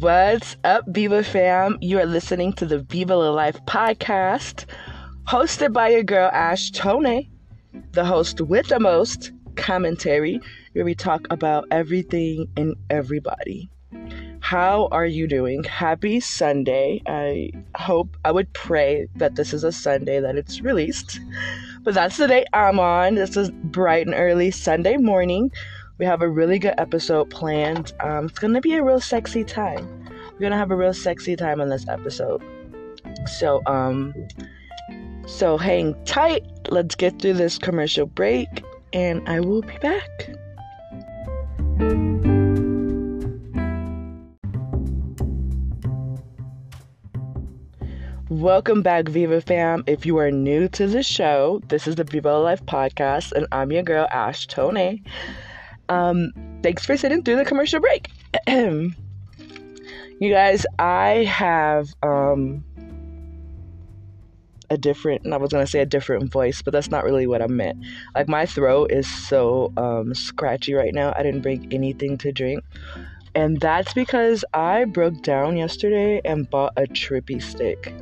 What's up, Viva fam? You are listening to the La Life podcast, hosted by your girl Ash Tonee, the host with the most commentary, where we talk about everything and everybody. How are you doing? Happy Sunday. I hope, I would pray that this is a Sunday that it's released. But that's the day I'm on. This is bright and early Sunday morning. We have a really good episode planned. Um, it's gonna be a real sexy time. We're gonna have a real sexy time on this episode. So, um, so hang tight. Let's get through this commercial break, and I will be back. Welcome back, Viva fam. If you are new to the show, this is the Viva Life podcast, and I'm your girl, Ash Tonee. Um, thanks for sitting through the commercial break. you guys, I have um a different and I was gonna say a different voice, but that's not really what I meant. Like my throat is so um scratchy right now. I didn't bring anything to drink. And that's because I broke down yesterday and bought a trippy stick.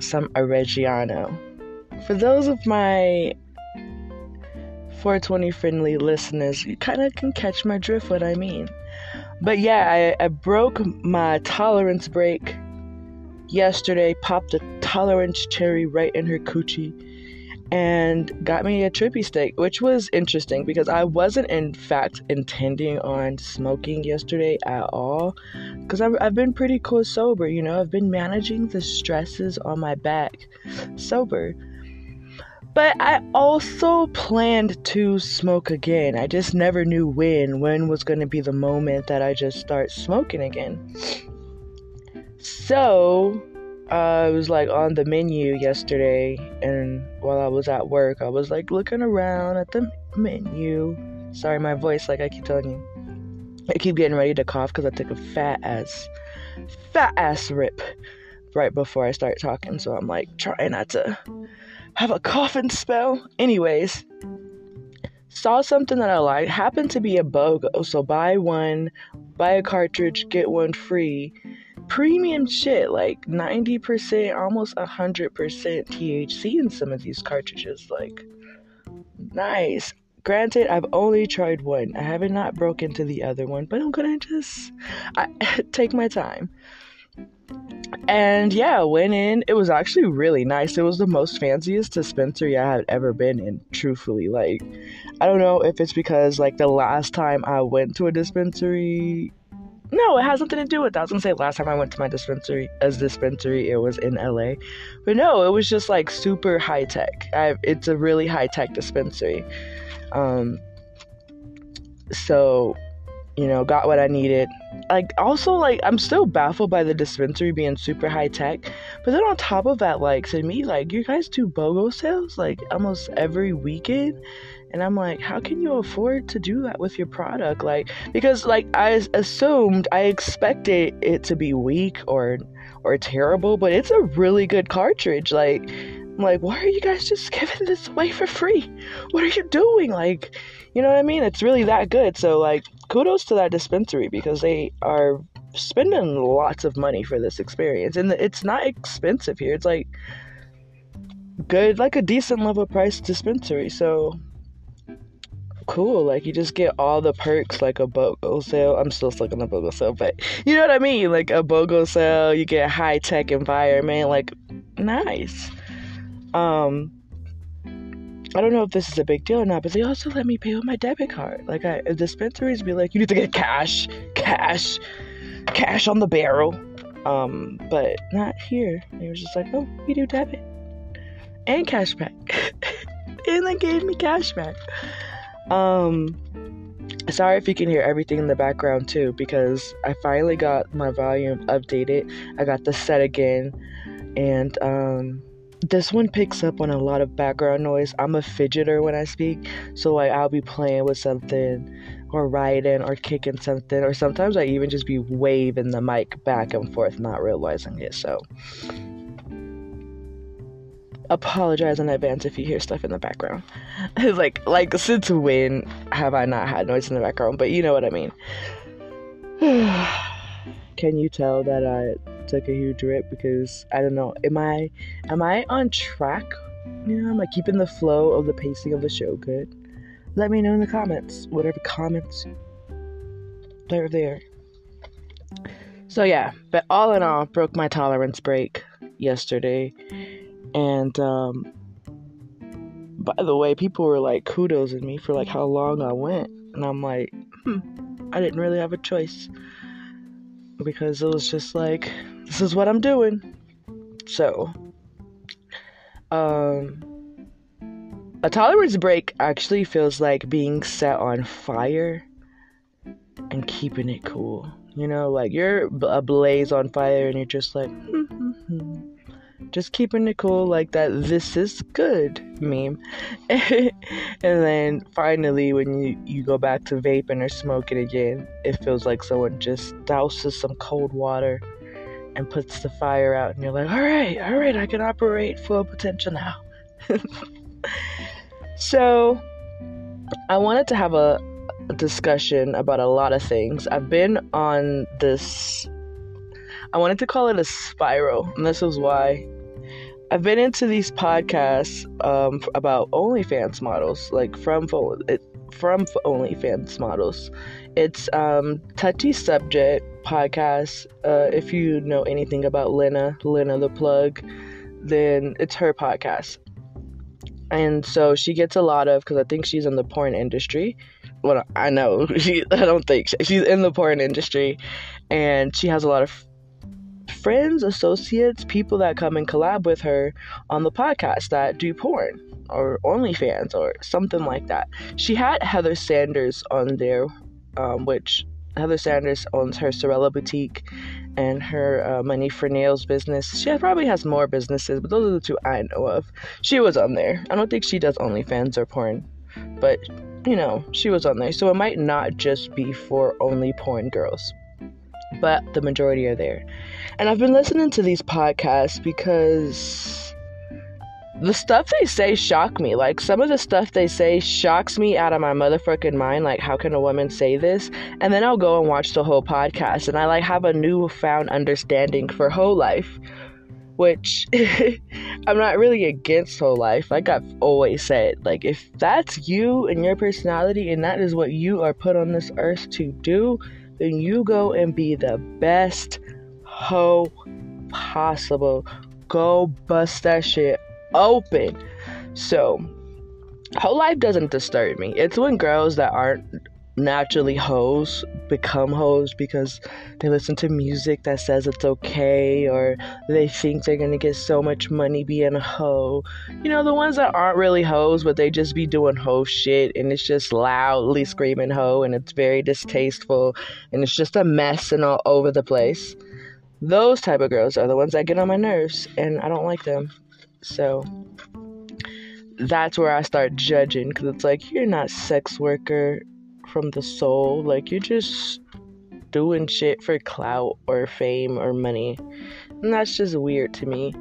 Some Oregano. For those of my 420 friendly listeners, you kind of can catch my drift what I mean. But yeah, I, I broke my tolerance break yesterday, popped a tolerance cherry right in her coochie, and got me a trippy stick, which was interesting because I wasn't, in fact, intending on smoking yesterday at all. Because I've, I've been pretty cool sober, you know, I've been managing the stresses on my back sober. But I also planned to smoke again. I just never knew when. When was going to be the moment that I just start smoking again. So, uh, I was like on the menu yesterday, and while I was at work, I was like looking around at the menu. Sorry, my voice, like I keep telling you. I keep getting ready to cough because I took a fat ass, fat ass rip right before I start talking. So I'm like trying not to have a coughing spell. Anyways, saw something that I liked. Happened to be a BOGO, so buy one, buy a cartridge, get one free. Premium shit, like 90%, almost 100% THC in some of these cartridges. Like, nice. Granted, I've only tried one. I haven't not broke into the other one, but I'm gonna just I, take my time. And yeah, went in. It was actually really nice. It was the most fanciest dispensary I had ever been in, truthfully. Like, I don't know if it's because, like, the last time I went to a dispensary. No, it has nothing to do with that. I was gonna say last time I went to my dispensary, as dispensary, it was in LA. But no, it was just like super high tech. I, it's a really high tech dispensary. Um, so you know, got what I needed. Like, also, like, I'm still baffled by the dispensary being super high tech. But then on top of that, like, to me, like, you guys do BOGO sales, like, almost every weekend. And I'm like, how can you afford to do that with your product? Like, because, like, I assumed, I expected it to be weak or, or terrible, but it's a really good cartridge. Like, I'm like, why are you guys just giving this away for free? What are you doing? Like, you know what I mean? It's really that good. So, like, kudos to that dispensary because they are spending lots of money for this experience. And it's not expensive here. It's like good like a decent level price dispensary. So cool. Like you just get all the perks like a bogo sale. I'm still stuck on the bogo sale but you know what i mean? Like a bogo sale you get high tech environment like nice. Um I don't know if this is a big deal or not, but they also let me pay with my debit card. Like, I, dispensaries be like, you need to get cash, cash, cash on the barrel. Um, but not here. They were just like, oh, we do debit and cash back, and they gave me cash back. Um, sorry if you can hear everything in the background too, because I finally got my volume updated. I got the set again, and um this one picks up on a lot of background noise. I'm a fidgeter when I speak, so like I'll be playing with something or writing or kicking something, or sometimes I even just be waving the mic back and forth, not realizing it. So apologize in advance if you hear stuff in the background. like like since when have I not had noise in the background? But you know what I mean. can you tell that I took a huge rip? Because I don't know. Am I am I on track? You know, am I keeping the flow of the pacing of the show good? Let me know in the comments. Whatever comments they're there. So yeah, but all in all, broke my tolerance break yesterday, and um, by the way, people were like kudos in me for like how long I went, and I'm like, hmm, I didn't really have a choice because it was just like, this is what I'm doing. So, um, a tolerance break actually feels like being set on fire and keeping it cool. You know, like you're ablaze on fire and you're just like, hmm, hmm, hmm just keeping it cool like that this is good meme and then finally when you, you go back to vaping or smoking again it feels like someone just douses some cold water and puts the fire out and you're like all right all right i can operate full potential now so i wanted to have a, a discussion about a lot of things i've been on this I wanted to call it a spiral, and this is why. I've been into these podcasts um, about OnlyFans models, like from from OnlyFans models. It's um, touchy subject podcast. Uh, if you know anything about Lena, Lena the plug, then it's her podcast. And so she gets a lot of because I think she's in the porn industry. Well, I know she. I don't think she's in the porn industry, and she has a lot of friends, associates, people that come and collab with her on the podcast that do porn or OnlyFans or something like that. She had Heather Sanders on there, um, which Heather Sanders owns her Sorella Boutique and her uh, Money for Nails business. She probably has more businesses, but those are the two I know of. She was on there. I don't think she does OnlyFans or porn, but you know, she was on there. So it might not just be for only porn girls but the majority are there. And I've been listening to these podcasts because the stuff they say shock me. Like some of the stuff they say shocks me out of my motherfucking mind. Like how can a woman say this? And then I'll go and watch the whole podcast and I like have a newfound understanding for whole life. Which I'm not really against whole life. Like I've always said, like if that's you and your personality and that is what you are put on this earth to do, then you go and be the best hoe possible. Go bust that shit open. So, whole life doesn't disturb me. It's when girls that aren't naturally hoes become hoes because they listen to music that says it's okay or they think they're gonna get so much money being a hoe. You know, the ones that aren't really hoes but they just be doing hoe shit and it's just loudly screaming hoe and it's very distasteful and it's just a mess and all over the place. Those type of girls are the ones that get on my nerves and I don't like them. So that's where I start judging because it's like you're not sex worker from the soul. Like you're just doing shit for clout or fame or money. And that's just weird to me.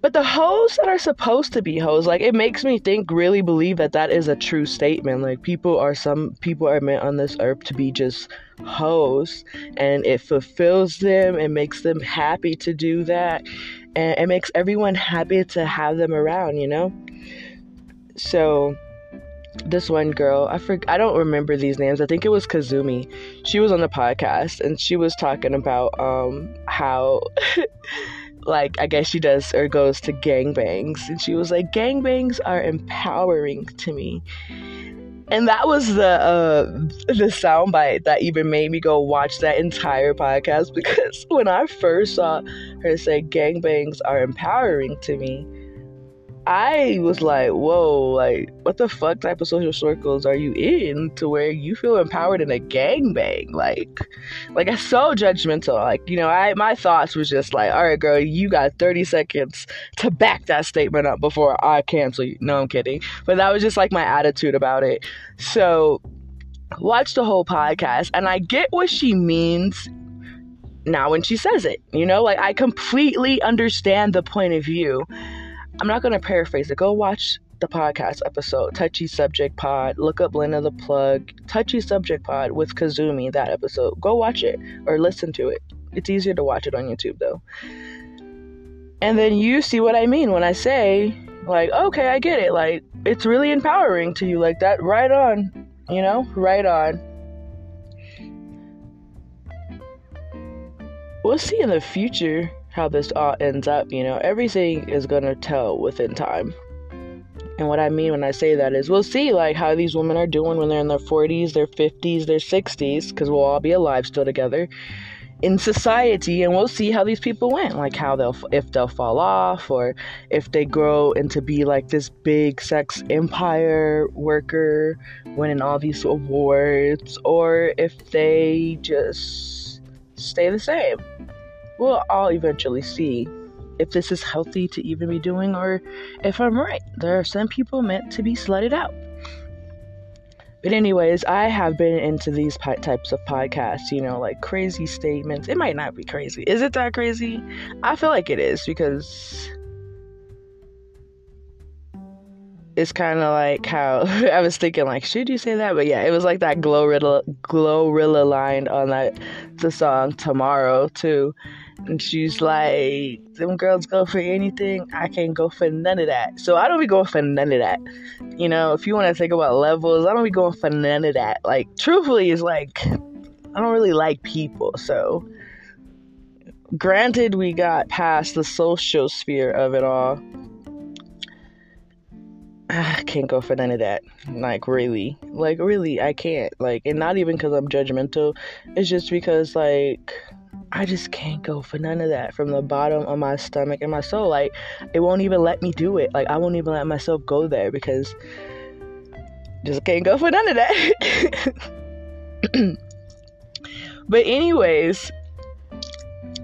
But the hoes that are supposed to be hoes, like it makes me think, really believe that that is a true statement. Like people are some people are meant on this earth to be just hoes, and it fulfills them. It makes them happy to do that, and it makes everyone happy to have them around. You know. So this one girl, I for, I don't remember these names. I think it was Kazumi. She was on the podcast and she was talking about um how like I guess she does or goes to gangbangs and she was like gangbangs are empowering to me. And that was the uh, the soundbite that even made me go watch that entire podcast because when I first saw her say gangbangs are empowering to me, I was like, whoa, like, what the fuck type of social circles are you in to where you feel empowered in a gangbang? Like, like, it's so judgmental. Like, you know, I my thoughts was just like, all right, girl, you got 30 seconds to back that statement up before I cancel you. No, I'm kidding. But that was just like my attitude about it. So, watch the whole podcast, and I get what she means now when she says it. You know, like, I completely understand the point of view I'm not going to paraphrase it. Go watch the podcast episode, Touchy Subject Pod. Look up Lena the Plug, Touchy Subject Pod with Kazumi, that episode. Go watch it or listen to it. It's easier to watch it on YouTube though. And then you see what I mean when I say, like, okay, I get it. Like, it's really empowering to you. Like, that, right on. You know, right on. We'll see in the future how this all ends up. You know, everything is gonna tell within time. And what I mean when I say that is we'll see like how these women are doing when they're in their 40s, their 50s, their 60s, because we'll all be alive still together in society and we'll see how these people went like how they'll if they'll fall off or if they grow into be like this big sex empire worker winning all these awards or if they just stay the same we'll all eventually see if this is healthy to even be doing or if i'm right there are some people meant to be slutted out but anyways, I have been into these types of podcasts, you know, like crazy statements. It might not be crazy. Is it that crazy? I feel like it is because it's kind of like how I was thinking, like, should you say that? But yeah, it was like that Glorilla, Glorilla line on that the song "Tomorrow" too. And she's like, them girls go for anything. I can't go for none of that. So I don't be going for none of that. You know, if you want to think about levels, I don't be going for none of that. Like, truthfully, it's like, I don't really like people. So, granted, we got past the social sphere of it all. I can't go for none of that. Like, really. Like, really, I can't. Like, and not even because I'm judgmental. It's just because, like, I just can't go for none of that from the bottom of my stomach and my soul. Like, it won't even let me do it. Like, I won't even let myself go there because just can't go for none of that. but, anyways,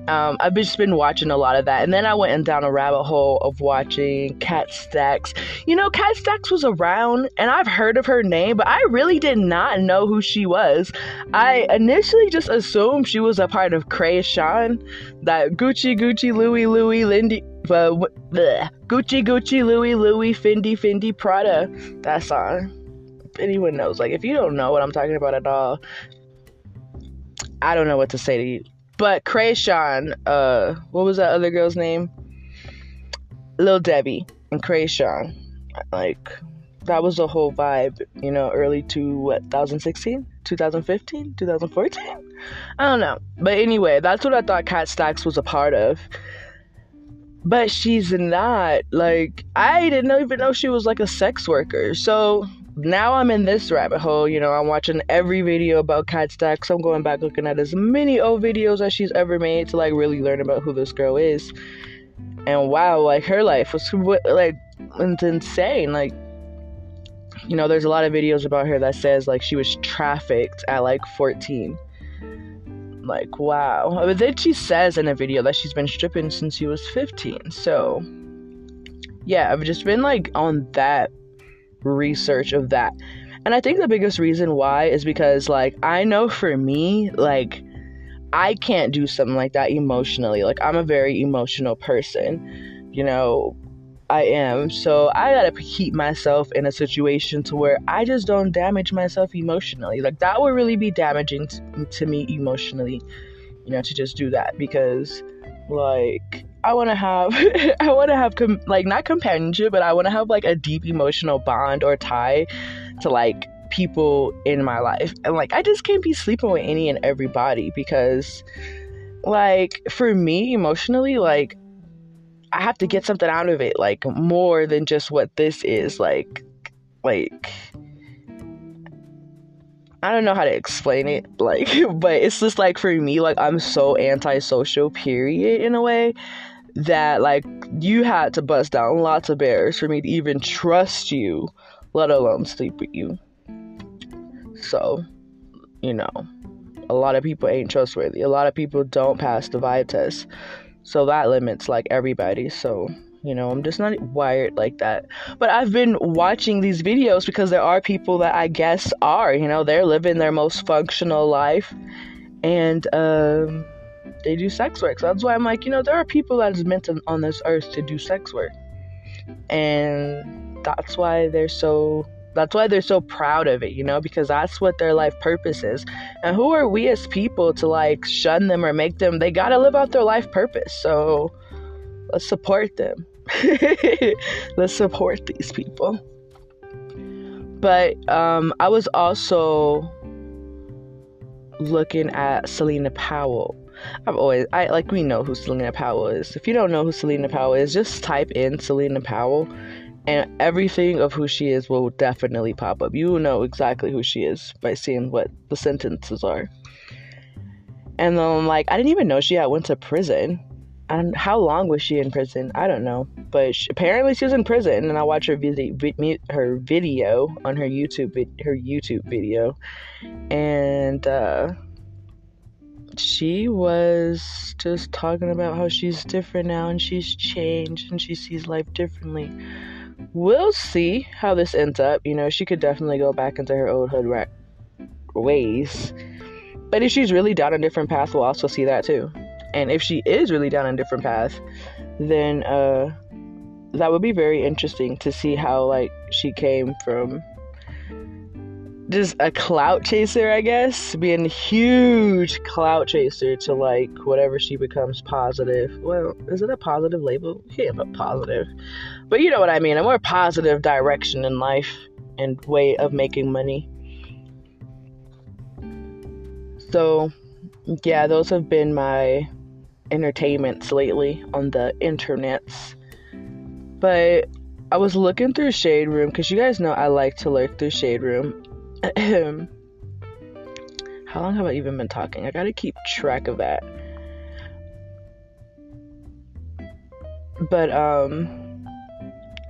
um, I've just been watching a lot of that. And then I went down a rabbit hole of watching Kat Stacks. You know, Kat Stacks was around and I've heard of her name, but I really did not know who she was. I initially just assumed she was a part of Kreayshawn, that Gucci, Gucci, Louis, Louis, Lindy. Uh, Gucci, Gucci, Louis, Louis, Fendi, Fendi, Prada. That song. Anyone knows, like, if you don't know what I'm talking about at all, I don't know what to say to you but Kreayshawn, uh, what was that other girl's name? Lil Debbie and Kreayshawn. Like, that was the whole vibe, you know, early to what, 2016? 2015? 2014? I don't know. But anyway, that's what I thought Kat Stacks was a part of. But she's not. Like, I didn't even know she was like a sex worker. So now I'm in this rabbit hole. You know, I'm watching every video about Kat Stacks. I'm going back looking at as many old videos as she's ever made to like really learn about who this girl is. And wow, like her life was like it's insane. Like, you know, there's a lot of videos about her that says like she was trafficked at like 14. Like, wow. But then she says in a video that she's been stripping since she was 15. So, yeah, I've just been like on that research of that. And I think the biggest reason why is because, like, I know for me, like, I can't do something like that emotionally. Like, I'm a very emotional person, you know, I am. So I gotta keep myself in a situation to where I just don't damage myself emotionally. Like, that would really be damaging to, to me emotionally, you know, to just do that because, like, I want to have I want to have com- like not companionship, but I want to have like a deep emotional bond or tie to like people in my life. And like I just can't be sleeping with any and everybody because like for me emotionally like I have to get something out of it like more than just what this is like like I don't know how to explain it, like, but it's just like for me, like, I'm so antisocial, period, in a way that like you had to bust down lots of bears for me to even trust you, let alone sleep with you. So, you know, a lot of people ain't trustworthy. A lot of people don't pass the vibe test. So that limits like everybody. So, you know, I'm just not wired like that. But I've been watching these videos because there are people that I guess are, you know, they're living their most functional life. And um they do sex work. So that's why I'm like, you know, there are people that is meant to, on this earth to do sex work. And that's why they're so That's why they're so proud of it, you know, because that's what their life purpose is. And who are we as people to like shun them or make them? They got to live out their life purpose. So let's support them. let's support these people. But um, I was also looking at Celina Powell. I've always, I like, we know who Celina Powell is. If you don't know who Celina Powell is, just type in Celina Powell and everything of who she is will definitely pop up. You will know exactly who she is by seeing what the sentences are. And then, like, I didn't even know she had went to prison. And how long was she in prison? I don't know, but she, apparently she was in prison. And I watched her video, her video on her YouTube, her YouTube video, and uh, she was just talking about how she's different now and she's changed and she sees life differently we'll see how this ends up. You know, she could definitely go back into her old hood rat ways. But if she's really down a different path, we'll also see that too. And if she is really down a different path, then uh, that would be very interesting to see how like she came from just a clout chaser, I guess, being a huge clout chaser to like whatever she becomes positive. Well, is it a positive label? Yeah, but positive. But you know what I mean, a more positive direction in life and way of making money. So, yeah, those have been my entertainments lately on the internets. But I was looking through Shade Room because you guys know I like to lurk through Shade Room How long have I even been talking? I gotta keep track of that. But, um,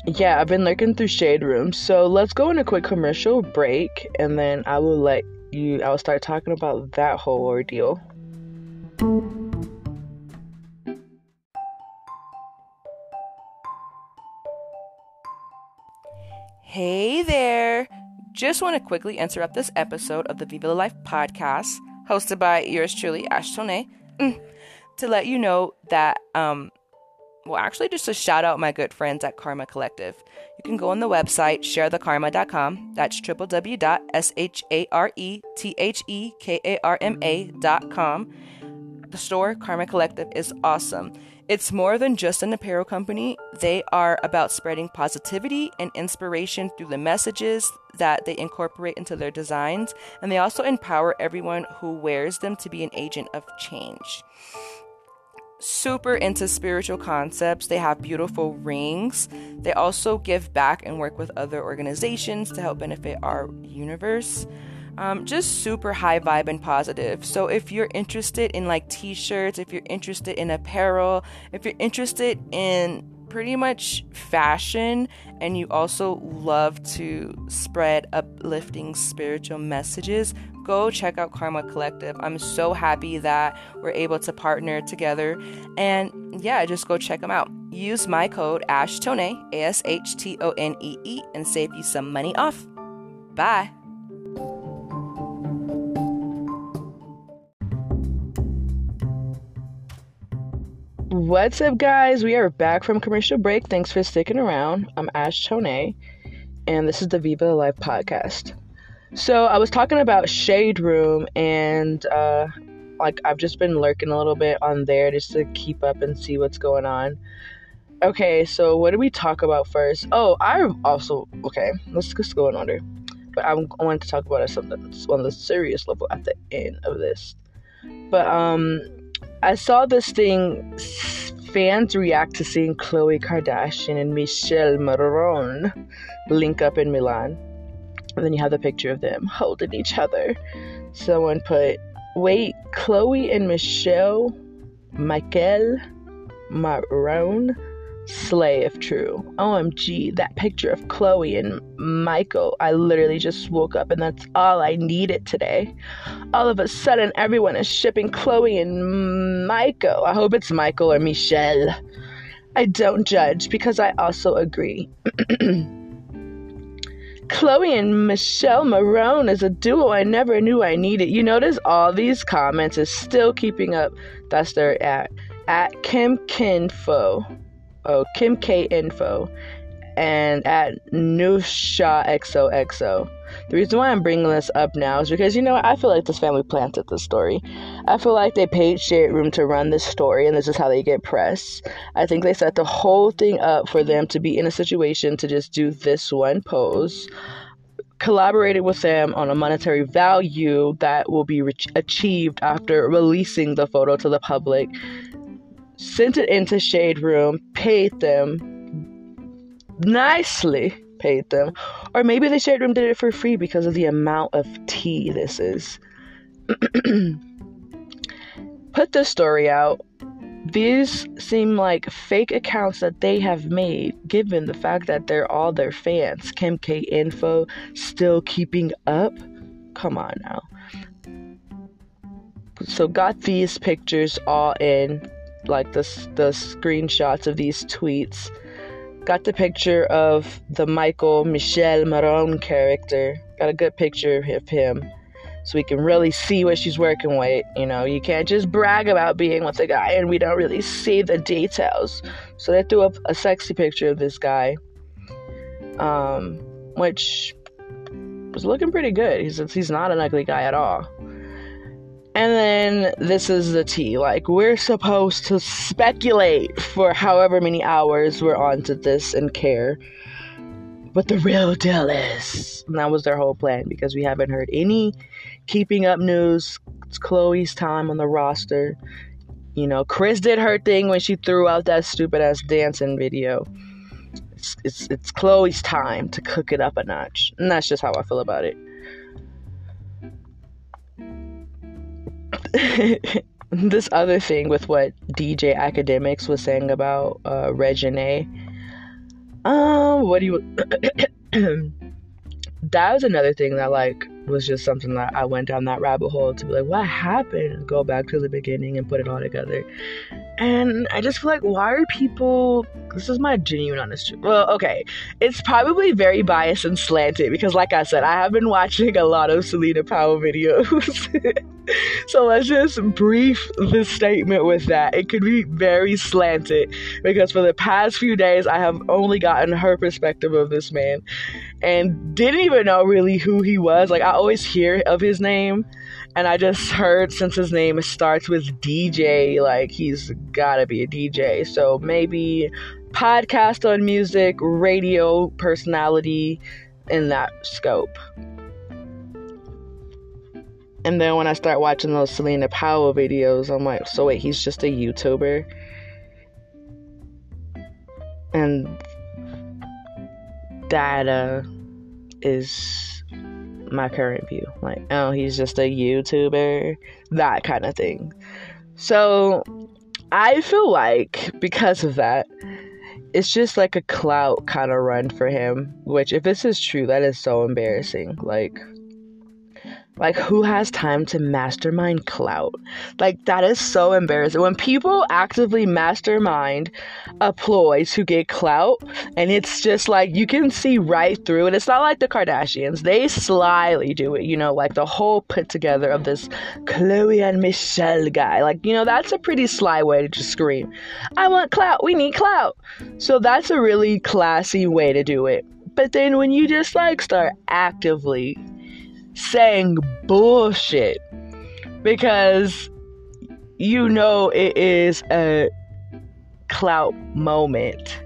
yeah, I've been looking through Shade Room. So let's go in a quick commercial break and then I will let you, I will start talking about that whole ordeal. Hey there! Just want to quickly interrupt this episode of the Viva La Life podcast, hosted by yours truly, Ash Tonee, mm, to let you know that, um, well, actually, just to shout out my good friends at Karma Collective. You can go on the website, sharethekarma.com. That's www.sharethekarma.com. The store, Karma Collective, is awesome. It's more than just an apparel company. They are about spreading positivity and inspiration through the messages that they incorporate into their designs, and they also empower everyone who wears them to be an agent of change. Super into spiritual concepts. They have beautiful rings. They also give back and work with other organizations to help benefit our universe. Um, just super high vibe and positive. So if you're interested in like t-shirts, if you're interested in apparel, if you're interested in pretty much fashion and you also love to spread uplifting spiritual messages, go check out Karma Collective. I'm so happy that we're able to partner together. And yeah, just go check them out. Use my code ASHTONEE, A S H T O N E E, and save you some money off. Bye. What's up, guys? We are back from commercial break. Thanks for sticking around. I'm Ash Tonee, and this is the Viva Life podcast. So, I was talking about Shade Room, and uh, like I've just been lurking a little bit on there just to keep up and see what's going on. Okay, so what do we talk about first? Oh, I also okay. Let's just go in order. But I'm, want to talk about something on the serious level at the end of this. But um I saw this thing fans react to seeing Khloe Kardashian and Michelle Morrone link up in Milan. And then you have the picture of them holding each other. Someone put, wait, Khloe and Michelle, Michael Morrone Slay if true. OMG, that picture of Khloe and Michael. I literally just woke up and that's all I needed today. All of a sudden, everyone is shipping Khloe and Michael. I hope it's Michael or Michelle. I don't judge because I also agree. Khloe and Michelle Morrone is a duo I never knew I needed. You notice all these comments is still keeping up. That's their at at Kim Kinfo oh, Kim K Info and at Nusha XOXO. The reason why I'm bringing this up now is because you know I feel like this family planted this story. I feel like they paid Shade Room to run this story, and this is how they get press. I think they set the whole thing up for them to be in a situation to just do this one pose. Collaborated with them on a monetary value that will be re- achieved after releasing the photo to the public. Sent it into Shade Room, paid them nicely paid them. Or maybe the shade room did it for free because of the amount of tea this is. Put the story out. These seem like fake accounts that they have made, given the fact that they're all their fans. Kim K Info still keeping up? Come on now. So, got these pictures all in, like the, the screenshots of these tweets Got the picture of the Michael Michel Morrone character. Got a good picture of him so we can really see what she's working with. You know, you can't just brag about being with a guy and we don't really see the details. So they threw up a sexy picture of this guy, um, which was looking pretty good. He's he's not an ugly guy at all. And then this is the tea. Like, we're supposed to speculate for however many hours we're on to this and care. But the real deal is, and that was their whole plan because we haven't heard any keeping up news. It's Khloe's time on the roster. You know, Chris did her thing when she threw out that stupid ass dancing video. It's, it's, it's Khloe's time to cook it up a notch. And that's just how I feel about it. this other thing with what DJ Akademiks was saying about uh, Reginae. Um, what do you? that was another thing that like was just something that I went down that rabbit hole to be like, what happened? Go back to the beginning and put it all together. And I just feel like, why are people? This is my genuine honest. Well, okay, it's probably very biased and slanted because, like I said, I have been watching a lot of Celina Powell videos. so let's just brief the statement with that. It could be very slanted because for the past few days, I have only gotten her perspective of this man and didn't even know really who he was. Like, I always hear of his name and I just heard since his name starts with DJ, like he's gotta be a DJ. So maybe podcast on music, radio personality in that scope. And then when I start watching those Celina Powell videos, I'm like, so wait, he's just a YouTuber? And that uh, is my current view. Like, oh, he's just a YouTuber, that kind of thing. So, I feel like because of that, it's just like a clout kind of run for him. Which, if this is true, that is so embarrassing. Like, like, who has time to mastermind clout? Like, that is so embarrassing. When people actively mastermind a ploy to get clout, and it's just like you can see right through it. It's not like the Kardashians, they slyly do it, you know, like the whole put together of this Khloe and Michelle guy. Like, you know, that's a pretty sly way to just scream, I want clout, we need clout. So, that's a really classy way to do it. But then when you just like start actively saying bullshit because you know it is a clout moment.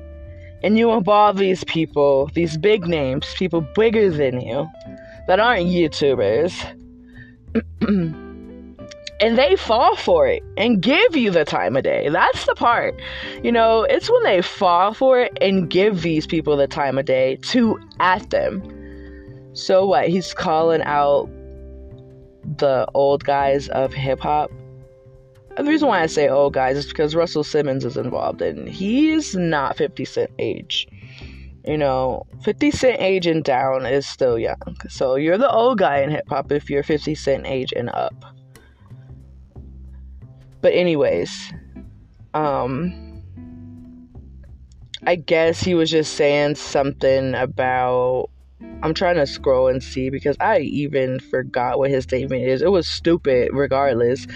And you involve these people, these big names, people bigger than you that aren't YouTubers. and they fall for it and give you the time of day. That's the part. You know, it's when they fall for it and give these people the time of day to at them. So what? He's calling out the old guys of hip hop. The reason why I say old guys is because Russell Simmons is involved and he's not 50 Cent age. You know, 50 Cent age and down is still young. So you're the old guy in hip hop if you're 50 Cent age and up. But anyways, um I guess he was just saying something about I'm trying to scroll and see because I even forgot what his statement is. It was stupid regardless.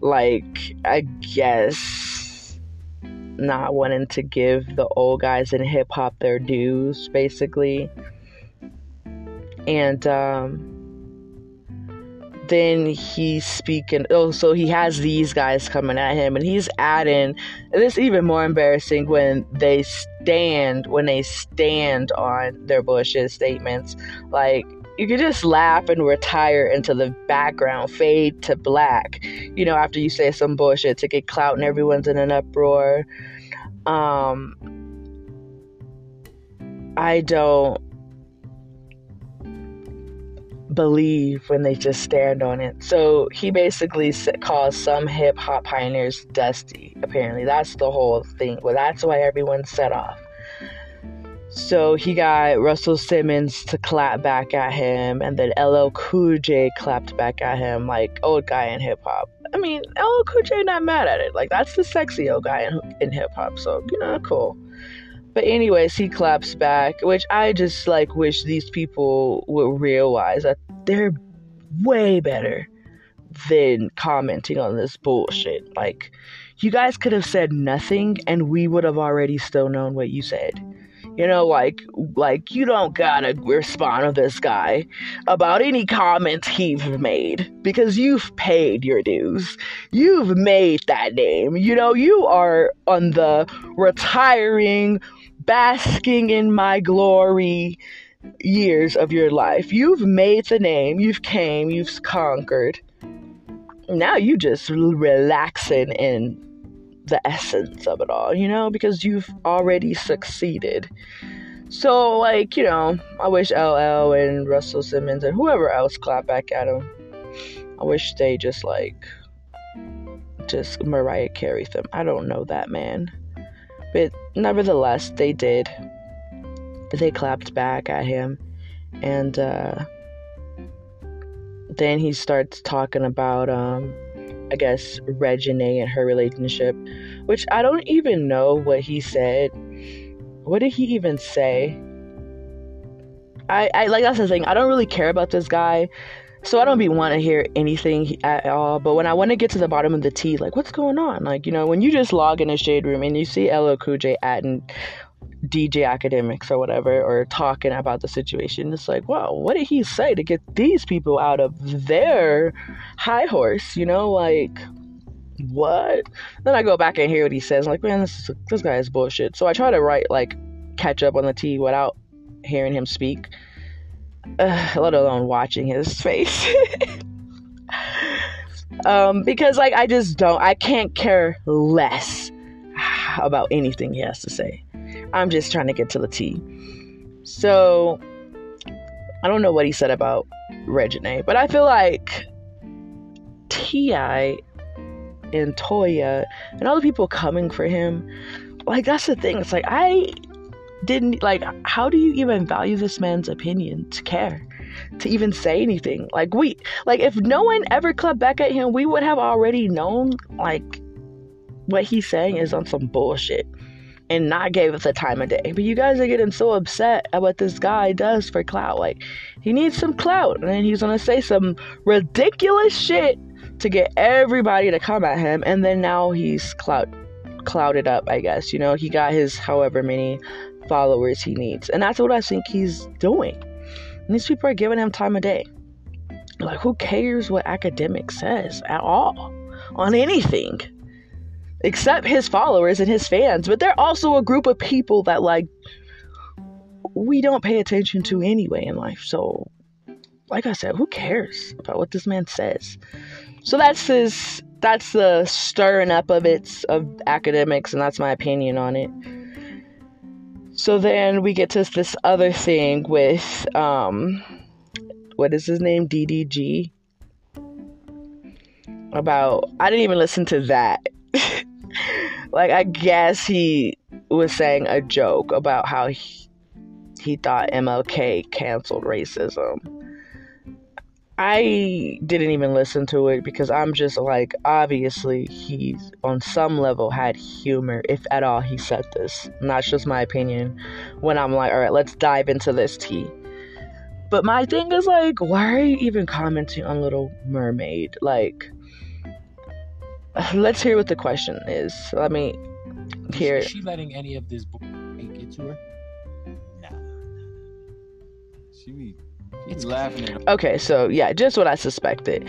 Like, I guess not wanting to give the old guys in hip hop their dues, basically. And um, then he's speaking. Oh, so he has these guys coming at him, and he's adding. This even more embarrassing when they stand when they stand on their bullshit statements. Like you could just laugh and retire into the background, fade to black. You know, after you say some bullshit to get clout and everyone's in an uproar. Um, I don't believe when they just stand on it. So he basically calls some hip hop pioneers dusty. Apparently, that's the whole thing. Well, that's why everyone set off. So he got Russell Simmons to clap back at him, and then LL Cool J clapped back at him, like old guy in hip hop. I mean, LL Cool J not mad at it. Like that's the sexy old guy in, in hip hop. So you know, cool. But anyways, he claps back, which I just like wish these people would realize that they're way better than commenting on this bullshit. Like, you guys could have said nothing and we would have already still known what you said. You know, like like you don't gotta respond to this guy about any comments he's made because you've paid your dues. You've made that name. You know, you are on the retiring, basking in my glory years of your life. You've made the name, you've came, you've conquered. Now you just relaxing in the essence of it all, you know, because you've already succeeded. So, like, you know, I wish LL and Russell Simmons and whoever else clap back at him. I wish they just, like, just Mariah Carey them. I don't know that man. But nevertheless, they did. They clapped back at him. And, uh, then he starts talking about, um, I guess, Reginae and her relationship, which I don't even know what he said. What did he even say? I, I like that's the thing. I don't really care about this guy, so I don't be want to hear anything at all. But when I want to get to the bottom of the tea, like what's going on? Like you know, when you just log in a shade room and you see LL Cool J adding DJ Akademiks or whatever, or talking about the situation. It's like, wow, what did he say to get these people out of their high horse? You know, like what? Then I go back and hear what he says. Like, man, this is, this guy is bullshit. So I try to write like catch up on the tea without hearing him speak, let alone watching his face. um, because like I just don't, I can't care less about anything he has to say. I'm just trying to get to the T. So I don't know what he said about Reginae, but I feel like T.I. and Toya and all the people coming for him, like that's the thing. It's like I didn't like how do you even value this man's opinion to care? To even say anything. Like we like if no one ever clapped back at him, we would have already known like what he's saying is on some bullshit and not gave us the time of day. But you guys are getting so upset at what this guy does for clout. Like, he needs some clout, and he's gonna say some ridiculous shit to get everybody to come at him, and then now he's clout clouded up, I guess. You know, he got his however many followers he needs. And that's what I think he's doing. And these people are giving him time of day. Like, who cares what Akademiks says at all on anything? except his followers and his fans, but they're also a group of people that like we don't pay attention to anyway in life. So, like I said, who cares about what this man says? So that's his that's the stirring up of its of Akademiks, and that's my opinion on it. So then we get to this other thing with um what is his name? DDG. About I didn't even listen to that. like I guess he was saying a joke about how he, he thought MLK canceled racism. I didn't even listen to it because I'm just like, obviously, he's on some level had humor, if at all he said this. And that's just my opinion. When I'm like, all right, let's dive into this tea. But my thing is like, why are you even commenting on Little Mermaid? Like, let's hear what the question is. Let me hear. Is she letting any of this get to her? Nah. She be, she It's laughing at Okay, so yeah, just what I suspected.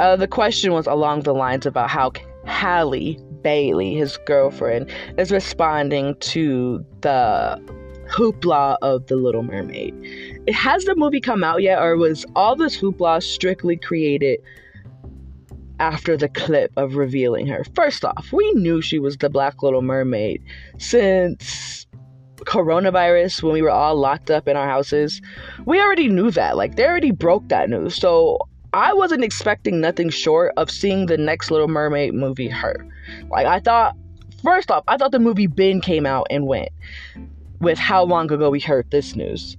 Uh, the question was along the lines about how Halle Bailey, his girlfriend, is responding to the hoopla of The Little Mermaid. Has the movie come out yet, or was all this hoopla strictly created after the clip of revealing her? First off, we knew she was the Black Little Mermaid since coronavirus when we were all locked up in our houses. We already knew that. Like, they already broke that news. So, I wasn't expecting nothing short of seeing the next Little Mermaid movie her. Like I thought first off, I thought the movie Ben came out and went with how long ago we heard this news.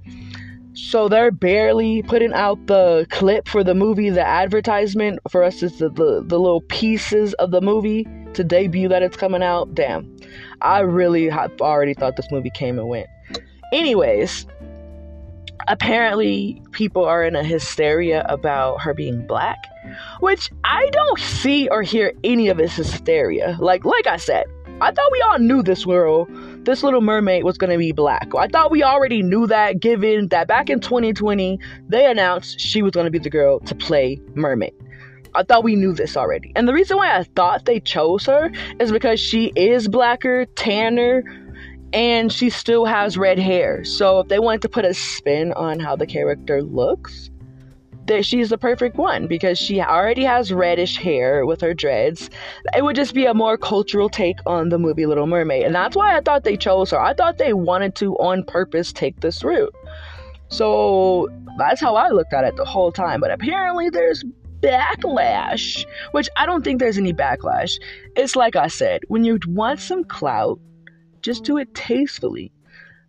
So they're barely putting out the clip for the movie, the advertisement for us is the, the, the little pieces of the movie to debut that it's coming out. Damn. I really have already thought this movie came and went. Anyways, apparently people are in a hysteria about her being black which i don't see or hear any of this hysteria like like i said i thought we all knew this girl this little mermaid was going to be black i thought we already knew that given that back in 2020 they announced she was going to be the girl to play mermaid I thought we knew this already. And the reason why I thought they chose her is because she is blacker, tanner, and she still has red hair. So if they wanted to put a spin on how the character looks, that she's the perfect one because she already has reddish hair with her dreads. It would just be a more cultural take on the movie Little Mermaid. And that's why I thought they chose her. I thought they wanted to on purpose take this route. So that's how I looked at it the whole time. But apparently there's backlash, which I don't think there's any backlash. It's like I said, when you want some clout, just do it tastefully.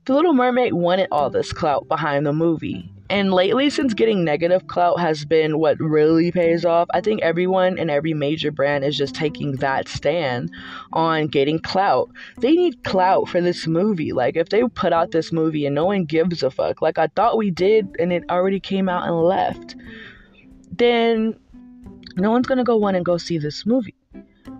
The Little Mermaid wanted all this clout behind the movie. And lately, since getting negative clout has been what really pays off, I think everyone and every major brand is just taking that stand on getting clout. They need clout for this movie. Like, if they put out this movie and no one gives a fuck, like I thought we did, and it already came out and left, then no one's gonna go want and go see this movie.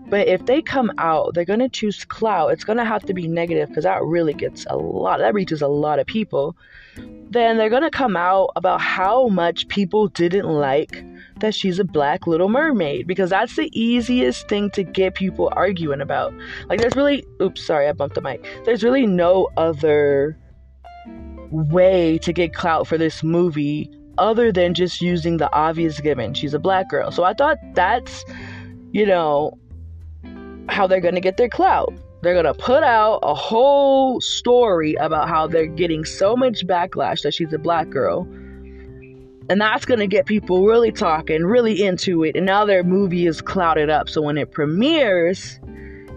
But if they come out, they're gonna choose clout. It's gonna have to be negative because that really gets a lot. That reaches a lot of people. Then they're gonna come out about how much people didn't like that she's a black little mermaid because that's the easiest thing to get people arguing about. Like there's really oops, sorry, I bumped the mic. There's really no other way to get clout for this movie other than just using the obvious given. She's a black girl. So I thought that's, you know, how they're going to get their clout. They're going to put out a whole story about how they're getting so much backlash that she's a black girl. And that's going to get people really talking, really into it. And now their movie is clouded up. So when it premieres,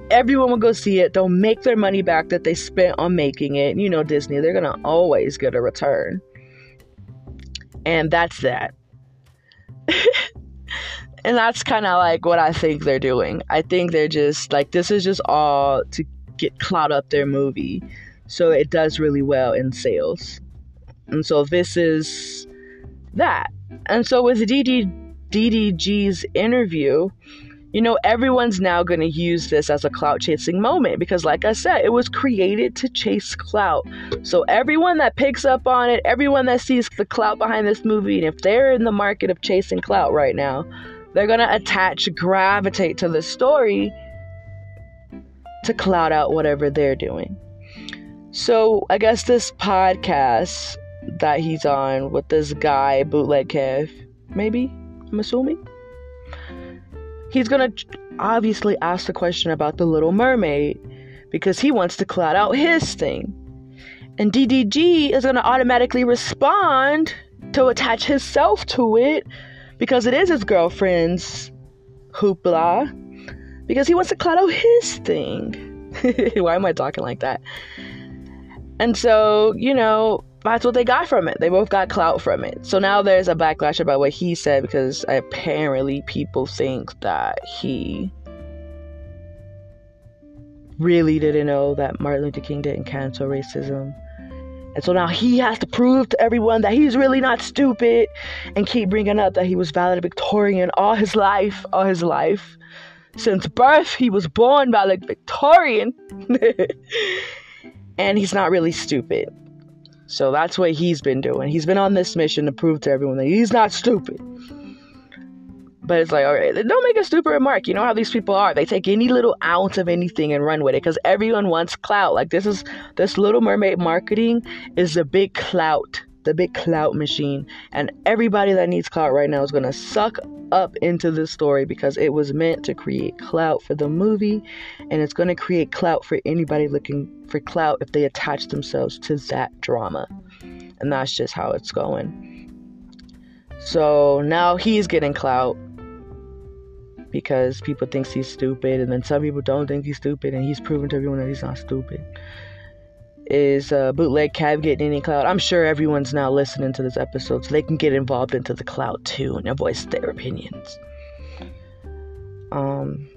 everyone will go see it. They'll make their money back that they spent on making it. You know, Disney, they're going to always get a return. And that's that. and that's kind of like what I think they're doing. I think they're just like this is just all to get clout up their movie, so it does really well in sales. And so this is that. And so with DD, DDG's interview, you know, everyone's now going to use this as a clout chasing moment because, like I said, it was created to chase clout. So, everyone that picks up on it, everyone that sees the clout behind this movie, and if they're in the market of chasing clout right now, they're going to attach, gravitate to the story to cloud out whatever they're doing. So, I guess this podcast that he's on with this guy, Bootleg Kev, maybe, I'm assuming he's gonna obviously ask the question about the Little Mermaid because he wants to cloud out his thing. And DDG is gonna automatically respond to attach himself to it because it is his girlfriend's hoopla because he wants to cloud out his thing. Why am I talking like that? And so, you know, that's what they got from it. They both got clout from it. So now there's a backlash about what he said because apparently people think that he really didn't know that Martin Luther King didn't cancel racism. And so now he has to prove to everyone that he's really not stupid and keep bringing up that he was valedictorian all his life, all his life. since birth. He was born valedictorian. and he's not really stupid. So that's what he's been doing. He's been on this mission to prove to everyone that he's not stupid. But it's like, all right, don't make a stupid remark. You know how these people are. They take any little ounce of anything and run with it because everyone wants clout. Like this is this Little Mermaid marketing is a big clout, the big clout machine, and everybody that needs clout right now is gonna suck up into this story because it was meant to create clout for the movie, and it's gonna create clout for anybody looking for clout if they attach themselves to that drama, and that's just how it's going. So now he's getting clout because people think he's stupid, and then some people don't think he's stupid, and he's proven to everyone that he's not stupid. Is uh, Bootleg Kev getting any clout? I'm sure everyone's now listening to this episode, so they can get involved into the clout too and voice their opinions. Um,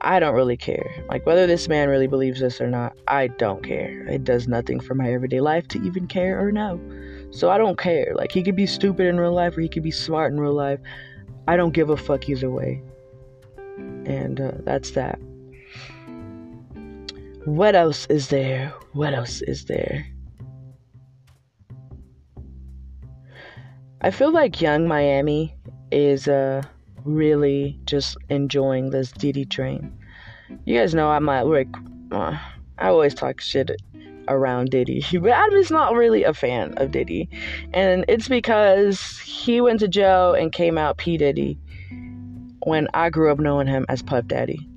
I don't really care. Like whether this man really believes this or not, I don't care. It does nothing for my everyday life to even care or know. So I don't care. Like he could be stupid in real life or he could be smart in real life. I don't give a fuck either way. And uh, that's that. What else is there? What else is there? I feel like Yung Miami is uh, really just enjoying this Diddy train. You guys know I'm like, uh, I always talk shit around Diddy, but I'm just not really a fan of Diddy. And it's because he went to jail and came out P. Diddy when I grew up knowing him as Puff Daddy.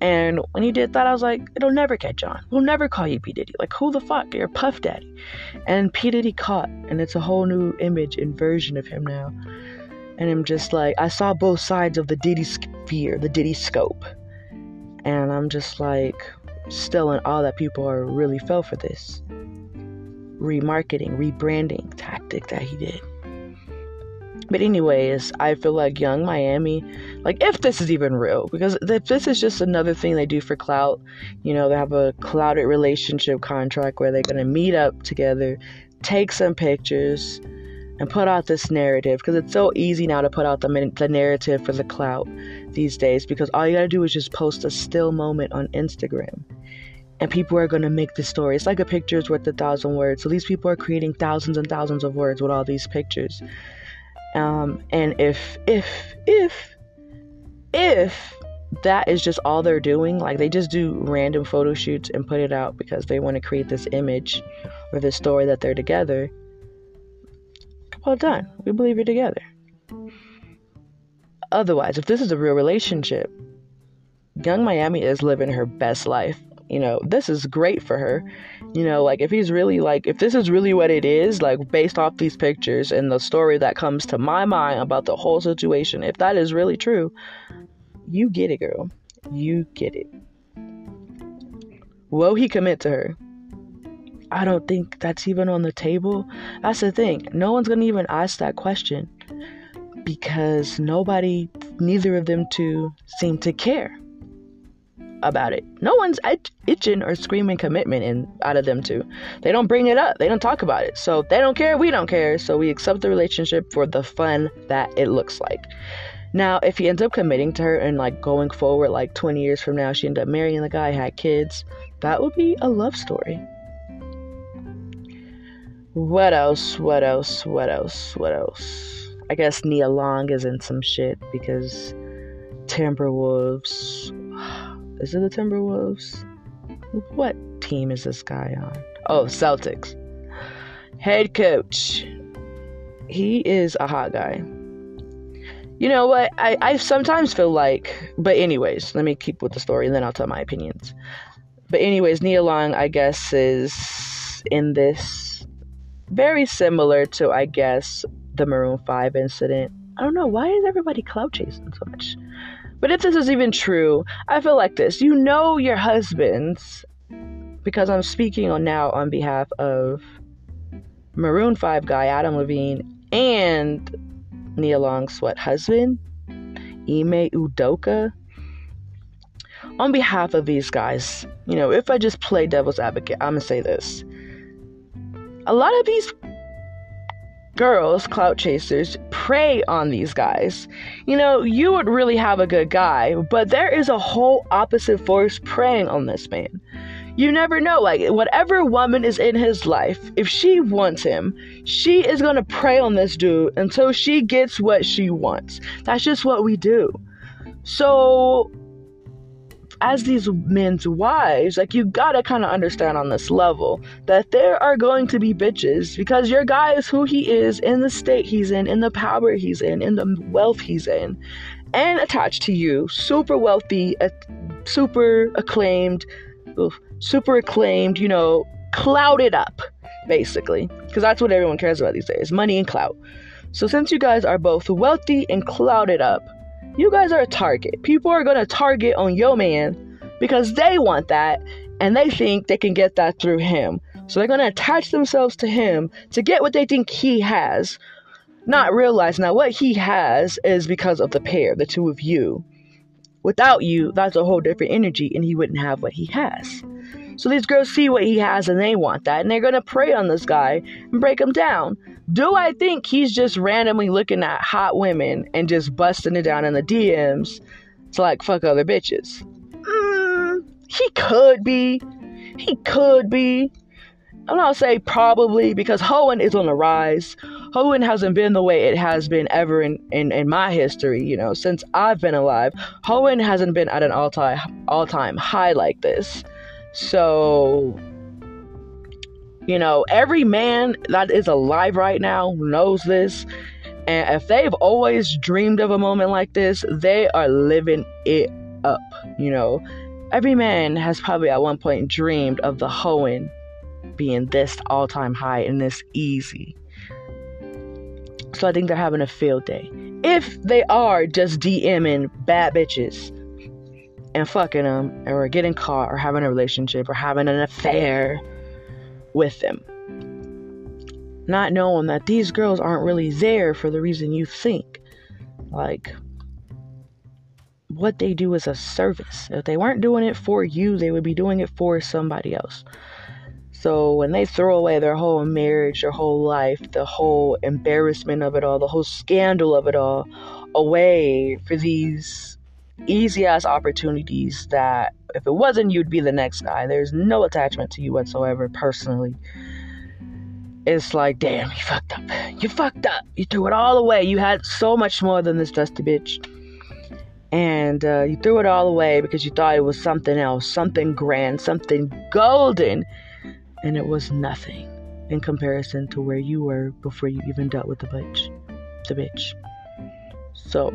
And when he did that, I was like, it'll never catch on. We'll never call you P. Diddy. Like, who the fuck? You're Puff Daddy. And P. Diddy caught, and it's a whole new image and version of him now. And I'm just like, I saw both sides of the Diddy sphere, the Diddy scope. And I'm just like, still in awe that people are really fell for this remarketing, rebranding tactic that he did. But anyways, I feel like Yung Miami, like if this is even real, because if this is just another thing they do for clout, you know, they have a clouded relationship contract where they're gonna meet up together, take some pictures, and put out this narrative because it's so easy now to put out the, the narrative for the clout these days because all you gotta do is just post a still moment on Instagram and people are gonna make the story. It's like a picture is worth a thousand words. So these people are creating thousands and thousands of words with all these pictures. Um, and if if if if that is just all they're doing, like they just do random photo shoots and put it out because they want to create this image or this story that they're together. Well done. We believe you're together. Otherwise, if this is a real relationship, Yung Miami is living her best life you know, this is great for her. You know, like if he's really like, if this is really what it is, like based off these pictures and the story that comes to my mind about the whole situation, if that is really true, you get it, girl. You get it. Will he commit to her? I don't think that's even on the table. That's the thing. No one's going to even ask that question because nobody, neither of them two, seem to care about it. No one's itching or screaming commitment in out of them two. They don't bring it up. They don't talk about it. So they don't care. We don't care. So we accept the relationship for the fun that it looks like. Now, if he ends up committing to her and like going forward, like 20 years from now, she ended up marrying the guy, had kids, that would be a love story. What else? What else? What else? What else? I guess Nia Long is in some shit because Timberwolves is it the Timberwolves? What team is this guy on? Oh, Celtics. Head coach. He is a hot guy. You know what? I, I sometimes feel like, but anyways, let me keep with the story and then I'll tell my opinions. But anyways, Nia Long, I guess, is in this very similar to, I guess, the Maroon 5 incident. I don't know, why is everybody cloud chasing so much? But if this is even true, I feel like this. You know your husbands, because I'm speaking on now on behalf of Maroon 5 guy Adam Levine and Nia Long's sweat husband, Ime Udoka. On behalf of these guys, you know, if I just play devil's advocate, I'm gonna say this. A lot of these girls, clout chasers, prey on these guys. You know, you would really have a good guy, but there is a whole opposite force preying on this man. You never know, like, whatever woman is in his life, if she wants him, she is gonna prey on this dude until she gets what she wants. That's just what we do. So, as these men's wives, like you gotta kind of understand on this level that there are going to be bitches because your guy is who he is in the state he's in, in the power he's in, in the wealth he's in, and attached to you, super wealthy, super acclaimed, super acclaimed, you know, clouded up, basically, because that's what everyone cares about these days money and clout. So, since you guys are both wealthy and clouded up, you guys are a target. People are going to target on your man because they want that and they think they can get that through him. So they're going to attach themselves to him to get what they think he has, not realizing that what he has is because of the pair, the two of you. Without you, that's a whole different energy and he wouldn't have what he has. So these girls see what he has and they want that and they're going to prey on this guy and break him down. Do I think he's just randomly looking at hot women and just busting it down in the DMs to like fuck other bitches? Mm, he could be. He could be. I'm not say probably because hoeing is on the rise. Hoeing hasn't been the way it has been ever in, in, in my history, you know, since I've been alive. Hoeing hasn't been at an all time all time high like this. So you know, every man that is alive right now knows this. And if they've always dreamed of a moment like this, they are living it up. You know, every man has probably at one point dreamed of the hoeing being this all time high and this easy. So I think they're having a field day. If they are just DMing bad bitches and fucking them, or getting caught, or having a relationship, or having an affair with them. Not knowing that these girls aren't really there for the reason you think. Like, what they do is a service. If they weren't doing it for you, they would be doing it for somebody else. So when they throw away their whole marriage, their whole life, the whole embarrassment of it all, the whole scandal of it all away for these easy ass opportunities that if it wasn't, you'd be the next guy. There's no attachment to you whatsoever, personally. It's like, damn, you fucked up. You fucked up. You threw it all away. You had so much more than this dusty bitch. And uh, you threw it all away because you thought it was something else, something grand, something golden. And it was nothing in comparison to where you were before you even dealt with the bitch. The bitch. So,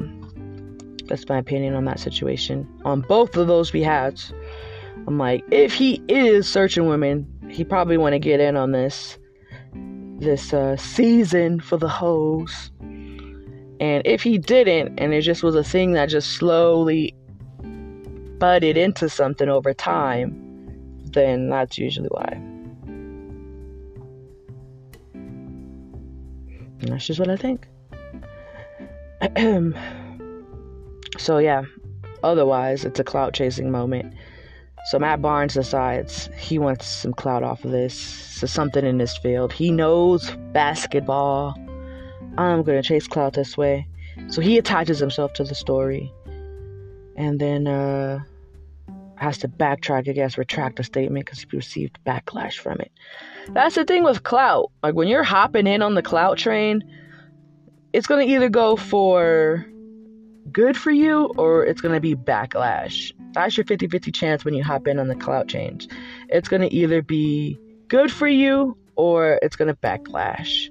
that's my opinion on that situation. On both of those behalves, I'm like, if he is searching women, he probably want to get in on this this uh, season for the hoes. And if he didn't, and it just was a thing that just slowly budded into something over time, then that's usually why. And that's just what I think. So yeah, otherwise it's a clout chasing moment. So Matt Barnes decides he wants some clout off of this. So something in this field. He knows basketball. I'm gonna chase clout this way. So he attaches himself to the story. And then uh has to backtrack, I guess, retract the statement because he received backlash from it. That's the thing with clout. Like when you're hopping in on the clout train, it's gonna either go for good for you or it's going to be backlash. That's your 50 50 chance when you hop in on the clout change. It's going to either be good for you or it's going to backlash.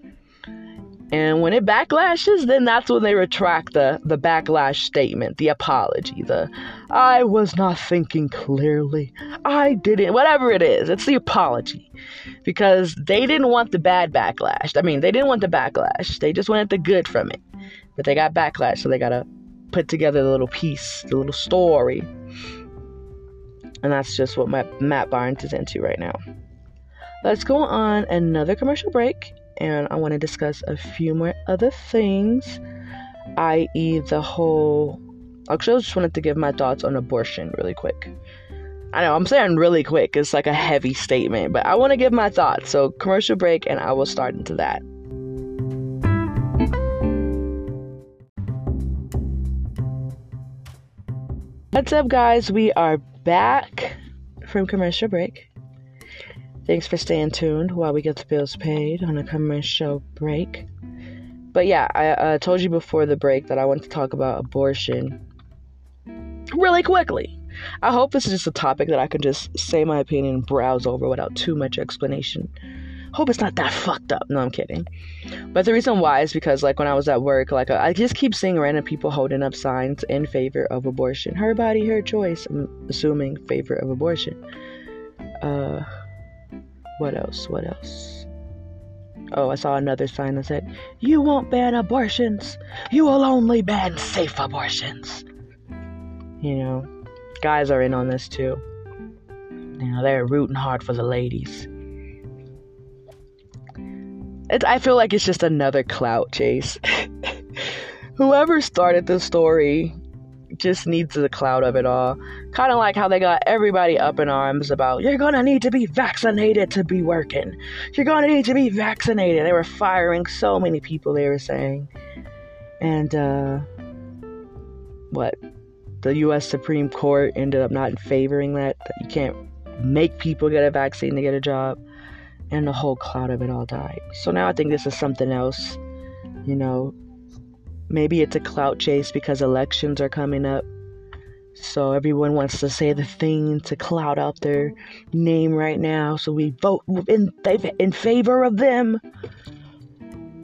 And when it backlashes, then that's when they retract the, the backlash statement, the apology, the I was not thinking clearly. I didn't, whatever it is, it's the apology. Because they didn't want the bad backlash. I mean, they didn't want the backlash. They just wanted the good from it. But they got backlash, so they gotta put together the little piece, the little story. And that's just what my, Matt Barnes is into right now. Let's go on another commercial break, and I want to discuss a few more other things, i.e., the whole. Actually, I just wanted to give my thoughts on abortion really quick. I know I'm saying really quick, it's like a heavy statement, but I want to give my thoughts. So, commercial break, and I will start into that. What's up, guys? We are back from commercial break. Thanks for staying tuned while we get the bills paid on a commercial break. But yeah, I uh, told you before the break that I want to talk about abortion really quickly. I hope this is just a topic that I can just say my opinion and browse over without too much explanation. Hope it's not that fucked up. No, I'm kidding. But the reason why is because, like, when I was at work, like, I just keep seeing random people holding up signs in favor of abortion. Her body, her choice. I'm assuming favor of abortion. Uh, what else? What else? Oh, I saw another sign that said, You won't ban abortions. You will only ban safe abortions. You know, guys are in on this too. You know, they're rooting hard for the ladies. It, I feel like it's just another clout chase. Whoever started this story just needs the clout of it all. Kind of like how they got everybody up in arms about, you're gonna need to be vaccinated to be working. You're gonna need to be vaccinated. They were firing so many people, they were saying. And, uh, what? The U.S. Supreme Court ended up not favoring that. That you can't make people get a vaccine to get a job and the whole cloud of it all died. So now I think this is something else. You know, maybe it's a clout chase because elections are coming up. So everyone wants to say the thing to cloud out their name right now. So we vote in in favor of them.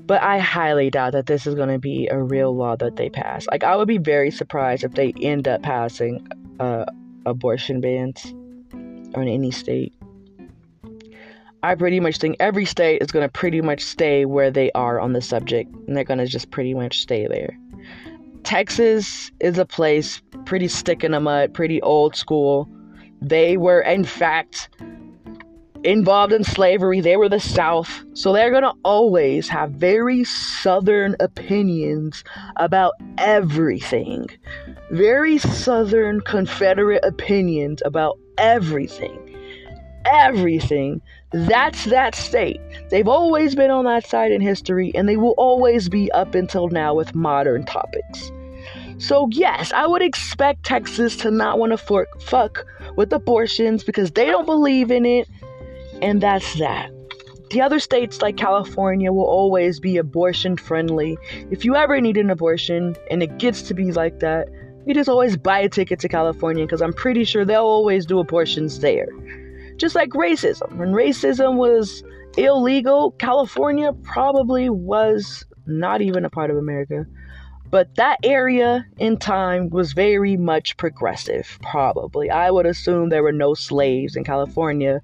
But I highly doubt that this is going to be a real law that they pass. Like I would be very surprised if they end up passing uh, abortion bans in any state. I pretty much think every state is going to pretty much stay where they are on the subject, and they're going to just pretty much stay there. Texas is a place pretty stick in the mud, pretty old school. They were, in fact, involved in slavery. They were the South. So they're going to always have very Southern opinions about everything. Very Southern Confederate opinions about everything. Everything. That's that state. They've always been on that side in history, and they will always be up until now with modern topics. So, yes, I would expect Texas to not want to fuck with abortions because they don't believe in it, and that's that. The other states like California will always be abortion friendly. If you ever need an abortion and it gets to be like that, you just always buy a ticket to California because I'm pretty sure they'll always do abortions there. Just like racism. When racism was illegal, California probably was not even a part of America. But that area in time was very much progressive, probably. I would assume there were no slaves in California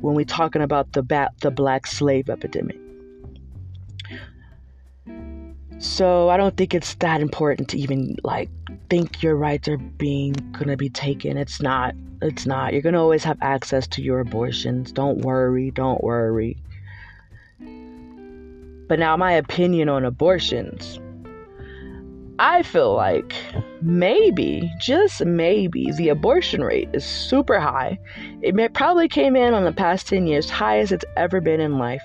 when we're talking about the, ba- the black slave epidemic. So I don't think it's that important to even like think your rights are being gonna be taken. It's not. It's not. You're gonna always have access to your abortions. Don't worry. Don't worry. But now my opinion on abortions. I feel like maybe, just maybe, the abortion rate is super high. It may, probably came in on the past 10 years, highest it's ever been in life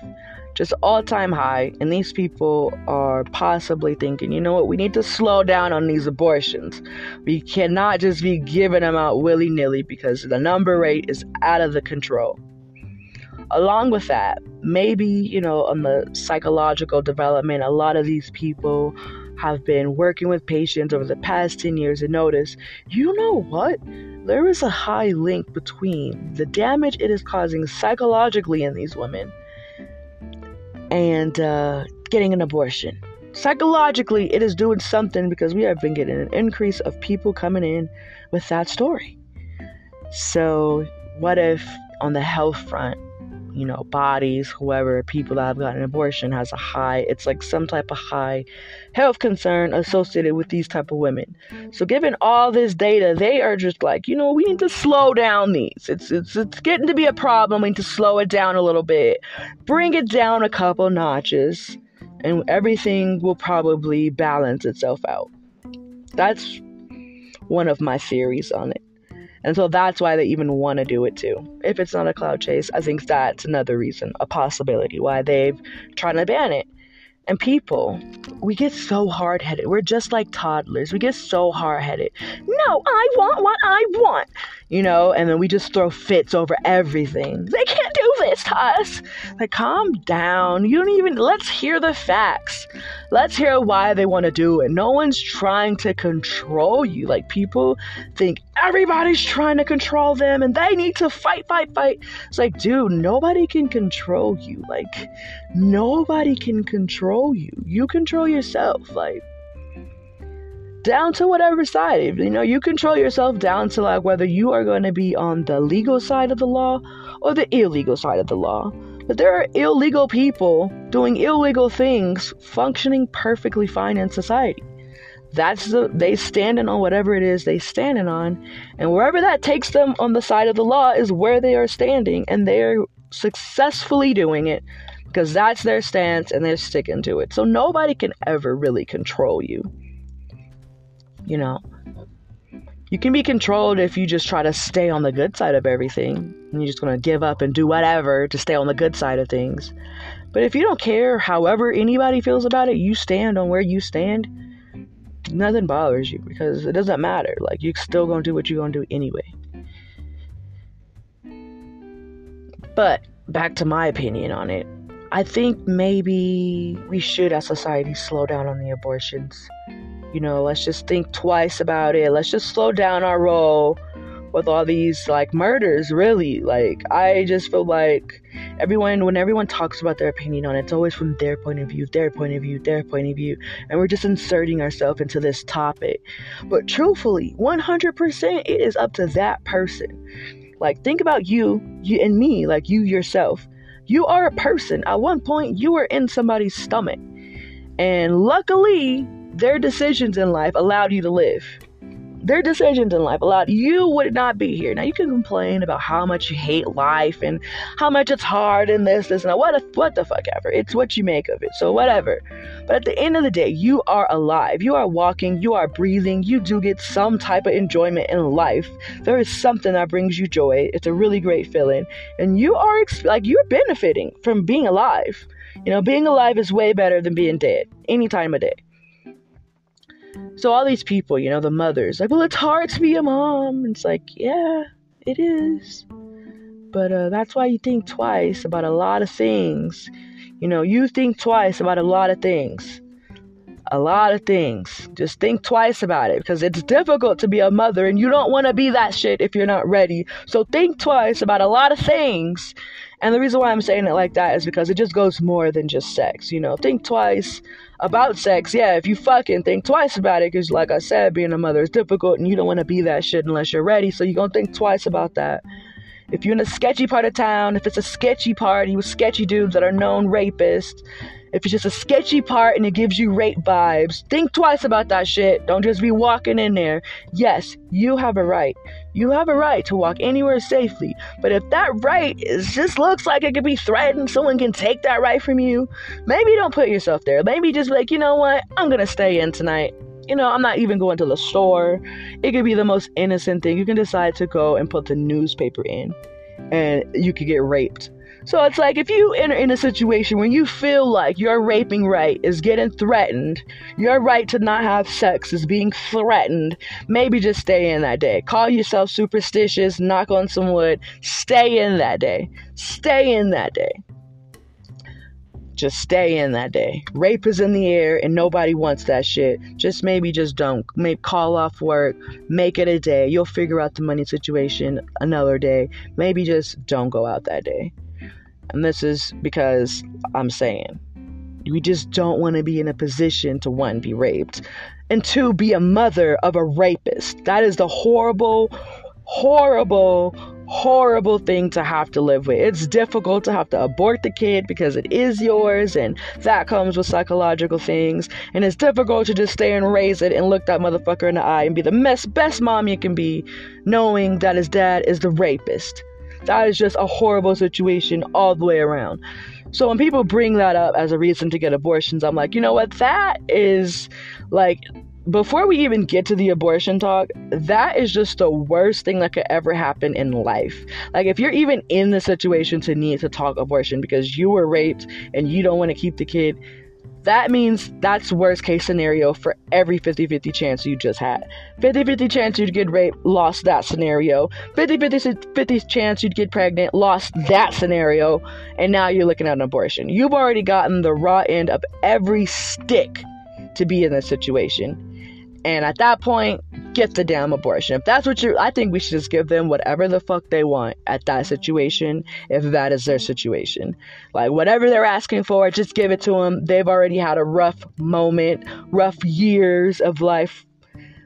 just all time high. And these people are possibly thinking, you know what, we need to slow down on these abortions. We cannot just be giving them out willy nilly because the number rate is out of the control. Along with that, maybe, you know, on the psychological development, a lot of these people have been working with patients over the past 10 years and notice, you know what? There is a high link between the damage it is causing psychologically in these women and uh, getting an abortion. Psychologically, it is doing something because we have been getting an increase of people coming in with that story. So, what if on the health front, you know, bodies, whoever, people that have gotten an abortion has a high, it's like some type of high health concern associated with these type of women. So given all this data, they are just like, you know, we need to slow down these. It's it's it's getting to be a problem. We need to slow it down a little bit. Bring it down a couple notches and everything will probably balance itself out. That's one of my theories on it. And so that's why they even want to do it too. If it's not a clout chase, I think that's another reason, a possibility why they've tried to ban it. And people, we get so hard headed. We're just like toddlers. We get so hard headed. No, I want what I want, you know, and then we just throw fits over everything. They can't do this to us. Like, calm down. You don't even, let's hear the facts. Let's hear why they want to do it. No one's trying to control you. Like, people think everybody's trying to control them and they need to fight, fight, fight. It's like, dude, nobody can control you. Like, nobody can control you. You control yourself. Like, down to whatever side. You know, you control yourself down to like whether you are going to be on the legal side of the law or the illegal side of the law. But there are illegal people doing illegal things functioning perfectly fine in society. That's the they standing on whatever it is they standing on, and wherever that takes them on the side of the law is where they are standing, and they're successfully doing it because that's their stance and they're sticking to it. So nobody can ever really control you. You know, you can be controlled if you just try to stay on the good side of everything and you're just going to give up and do whatever to stay on the good side of things. But if you don't care however anybody feels about it, you stand on where you stand, nothing bothers you because it doesn't matter. Like, you're still going to do what you're going to do anyway. But back to my opinion on it. I think maybe we should, as society, slow down on the abortions you know, let's just think twice about it. Let's just slow down our roll with all these like murders, really. Like, I just feel like everyone, when everyone talks about their opinion on it, it's always from their point of view, their point of view, their point of view. And we're just inserting ourselves into this topic. But truthfully, 100%, it is up to that person. Like, think about you, you and me, like you yourself. You are a person. At one point, you were in somebody's stomach. And luckily, their decisions in life allowed you to live. Their decisions in life allowed you would not be here. Now you can complain about how much you hate life and how much it's hard and this, this, and that. What, what the fuck ever. It's what you make of it. So whatever. But at the end of the day, you are alive. You are walking. You are breathing. You do get some type of enjoyment in life. There is something that brings you joy. It's a really great feeling, and you are like you're benefiting from being alive. You know, being alive is way better than being dead any time of day. So all these people, you know, the mothers, like, well, it's hard to be a mom. It's like, yeah, it is. But uh, that's why you think twice about a lot of things. You know, you think twice about a lot of things. A lot of things. Just think twice about it because it's difficult to be a mother and you don't want to be that shit if you're not ready. So think twice about a lot of things. And the reason why I'm saying it like that is because it just goes more than just sex. You know, think twice about sex, yeah, if you fucking think twice about it, because like I said, being a mother is difficult and you don't want to be that shit unless you're ready. So you're going to think twice about that. If you're in a sketchy part of town, if it's a sketchy party with sketchy dudes that are known rapists, if it's just a sketchy part and it gives you rape vibes, think twice about that shit. Don't just be walking in there. Yes, you have a right. You have a right to walk anywhere safely. But if that right is just looks like it could be threatened, someone can take that right from you, maybe don't put yourself there. Maybe just like, you know what? I'm gonna stay in tonight. You know, I'm not even going to the store. It could be the most innocent thing. You can decide to go and put the newspaper in and you could get raped so it's like if you enter in a situation where you feel like your raping right is getting threatened, your right to not have sex is being threatened, maybe just stay in that day. Call yourself superstitious, knock on some wood, stay in that day. Stay in that day. Just stay in that day. Rape is in the air and nobody wants that shit. Just maybe just don't. Maybe call off work. Make it a day. You'll figure out the money situation another day. Maybe just don't go out that day. And this is because I'm saying we just don't want to be in a position to one, be raped, and two, be a mother of a rapist. That is the horrible, horrible, horrible thing to have to live with. It's difficult to have to abort the kid because it is yours, and that comes with psychological things. And it's difficult to just stay and raise it and look that motherfucker in the eye and be the best, best mom you can be, knowing that his dad is the rapist. That is just a horrible situation all the way around. So when people bring that up as a reason to get abortions, I'm like, you know what? That is like before we even get to the abortion talk, that is just the worst thing that could ever happen in life. Like, if you're even in the situation to need to talk abortion because you were raped and you don't want to keep the kid, that means that's worst case scenario for every 50-50 chance you just had. 50-50 chance you'd get raped lost that scenario. 50-50 chance you'd get pregnant lost that scenario and now you're looking at an abortion. You've already gotten the raw end of every stick to be in this situation and at that point, get the damn abortion. If that's what you're, I think we should just give them whatever the fuck they want at that situation, if that is their situation. Like, whatever they're asking for, just give it to them. They've already had a rough moment, rough years of life.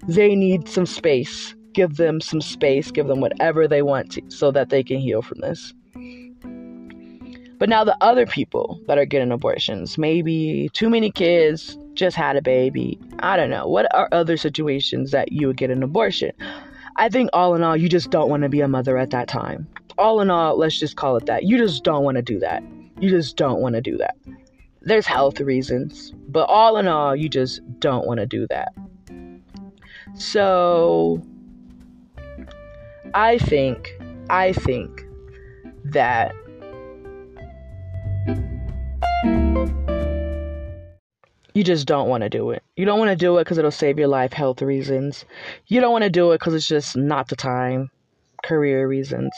They need some space. Give them some space. Give them whatever they want to so that they can heal from this. But now the other people that are getting abortions, maybe too many kids, just had a baby. I don't know. What are other situations that you would get an abortion? I think all in all, you just don't want to be a mother at that time. All in all, let's just call it that. You just don't want to do that. You just don't want to do that. There's health reasons, but all in all, you just don't want to do that. So, I think, I think that you just don't want to do it. You don't want to do it because it'll save your life, health reasons. You don't want to do it because it's just not the time, career reasons.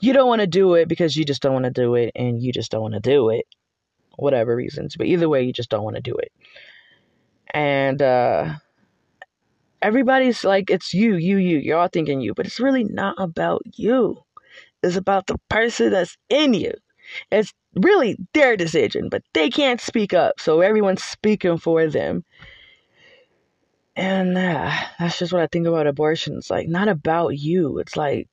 You don't want to do it because you just don't want to do it and you just don't want to do it, whatever reasons. But either way, you just don't want to do it. And uh, everybody's like, it's you, you, you. You're all thinking you, but it's really not about you. It's about the person that's in you. It's really their decision, but they can't speak up, so everyone's speaking for them. And uh, that's just what I think about abortion. It's like not about you. It's like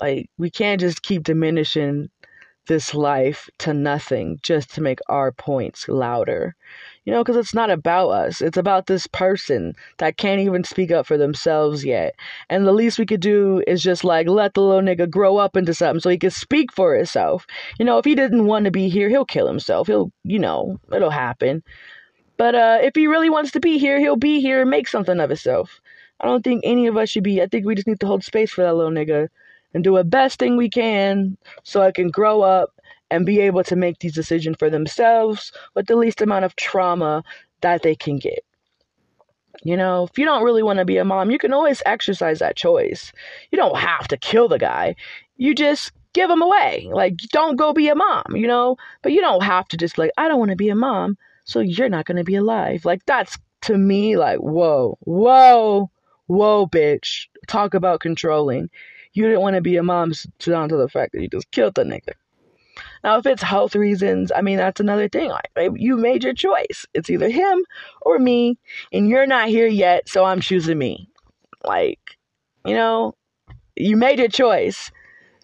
like we can't just keep diminishing this life to nothing just to make our points louder. You know, because it's not about us. It's about this person that can't even speak up for themselves yet. And the least we could do is just like let the little nigga grow up into something so he can speak for himself. You know, if he didn't want to be here, he'll kill himself. He'll, you know, it'll happen. But uh, if he really wants to be here, he'll be here and make something of himself. I don't think any of us should be. I think we just need to hold space for that little nigga and do the best thing we can so I can grow up and be able to make these decisions for themselves with the least amount of trauma that they can get. You know, if you don't really want to be a mom, you can always exercise that choice. You don't have to kill the guy. You just give him away. Like, don't go be a mom, you know? But you don't have to just, like, I don't want to be a mom, so you're not going to be alive. Like, that's to me, like, whoa, whoa, whoa, bitch. Talk about controlling. You didn't want to be a mom down to the fact that you just killed the nigga. Now, if it's health reasons, I mean, that's another thing. Like, you made your choice. It's either him or me, and you're not here yet, so I'm choosing me. Like, you know, you made your choice.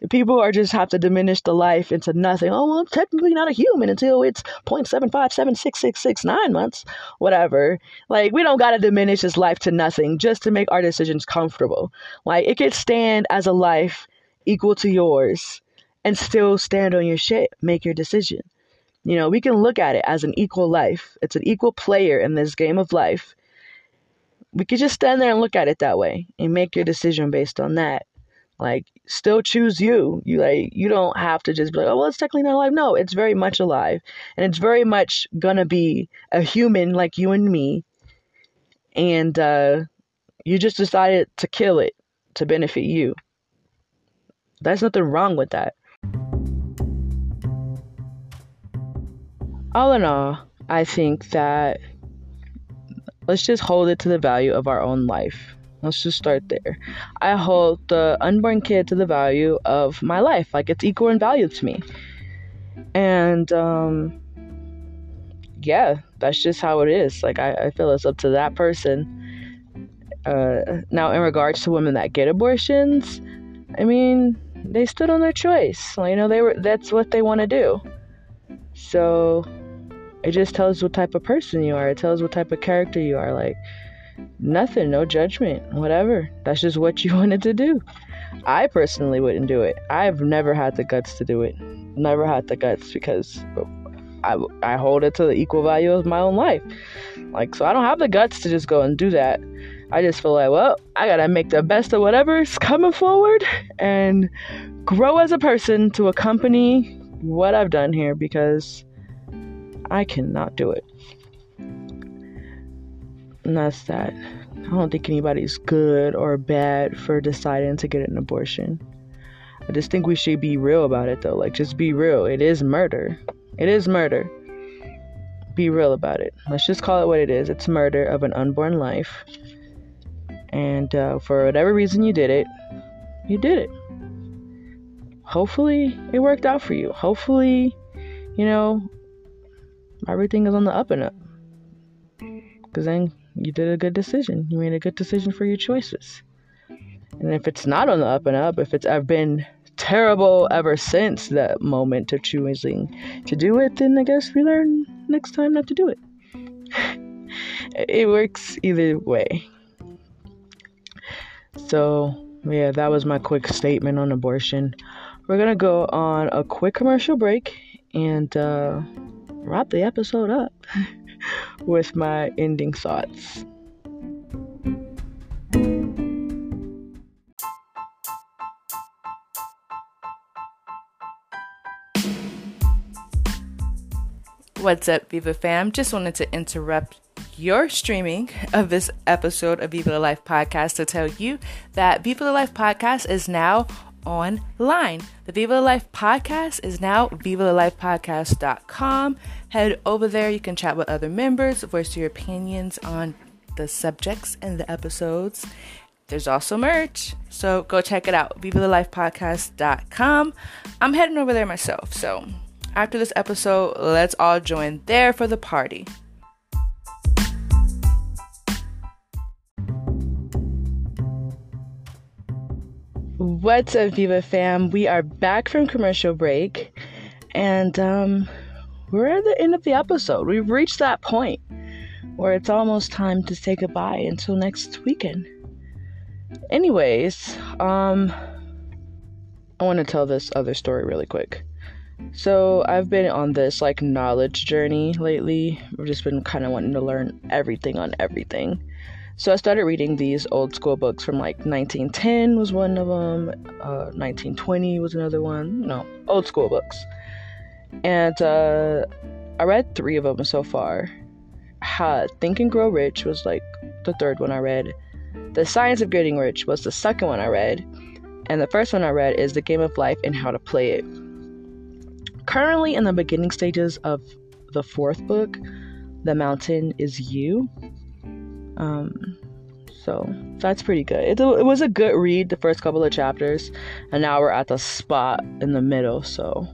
People are just have to diminish the life into nothing. Oh, well, I'm technically not a human until it's 0.75766669 months, whatever. Like, we don't got to diminish his life to nothing just to make our decisions comfortable. Like, it could stand as a life equal to yours and still stand on your shit, make your decision. You know, we can look at it as an equal life. It's an equal player in this game of life. We could just stand there and look at it that way and make your decision based on that. Like, still choose you. You like you don't have to just be like, oh well, it's technically not alive. No, it's very much alive, and it's very much gonna be a human like you and me. And uh, you just decided to kill it to benefit you. There's nothing wrong with that. All in all, I think that let's just hold it to the value of our own life. Let's just start there. I hold the unborn kid to the value of my life, like it's equal in value to me. And um, yeah, that's just how it is. Like I, I feel it's up to that person. Uh, now, in regards to women that get abortions, I mean, they stood on their choice. You know, they were that's what they want to do. So it just tells what type of person you are. It tells what type of character you are. Like, nothing, no judgment, whatever. That's just what you wanted to do. I personally wouldn't do it. I've never had the guts to do it. Never had the guts because I, I hold it to the equal value of my own life. Like, so I don't have the guts to just go and do that. I just feel like, well, I gotta make the best of whatever's coming forward and grow as a person to accompany what I've done here because I cannot do it. And that's that. I don't think anybody's good or bad for deciding to get an abortion. I just think we should be real about it though. Like, just be real. It is murder. It is murder. Be real about it. Let's just call it what it is. It's murder of an unborn life. And uh, for whatever reason you did it, you did it. Hopefully, it worked out for you. Hopefully, you know, everything is on the up and up. Because then you did a good decision. You made a good decision for your choices. And if it's not on the up and up, if it's I've been terrible ever since that moment of choosing to do it, then I guess we learn next time not to do it. it works either way. So, yeah, that was my quick statement on abortion. We're gonna go on a quick commercial break and uh, wrap the episode up with my ending thoughts. What's up, Viva fam? Just wanted to interrupt your streaming of this episode of Viva Life podcast to tell you that Viva Life podcast is now online. The Viva the Life podcast is now vivathelifepodcast.com. Head over there. You can chat with other members, voice your opinions on the subjects and the episodes. There's also merch. So go check it out. vivathelifepodcast.com. I'm heading over there myself. So after this episode, let's all join there for the party. What's up, Viva fam? We are back from commercial break, and um, we're at the end of the episode. We've reached that point where it's almost time to say goodbye until next weekend. Anyways, um, I want to tell this other story really quick. So I've been on this like knowledge journey lately. I've just been kind of wanting to learn everything on everything. So I started reading these old school books from like 1910 was one of them, uh, 1920 was another one. No, old school books. And uh, I read three of them so far. Ha, Think and Grow Rich was like the third one I read. The Science of Getting Rich was the second one I read. And the first one I read is The Game of Life and How to Play It currently in the beginning stages of the fourth book, The Mountain is You. Um, so that's pretty good. It, it was a good read the first couple of chapters, and now we're at the spot in the middle. So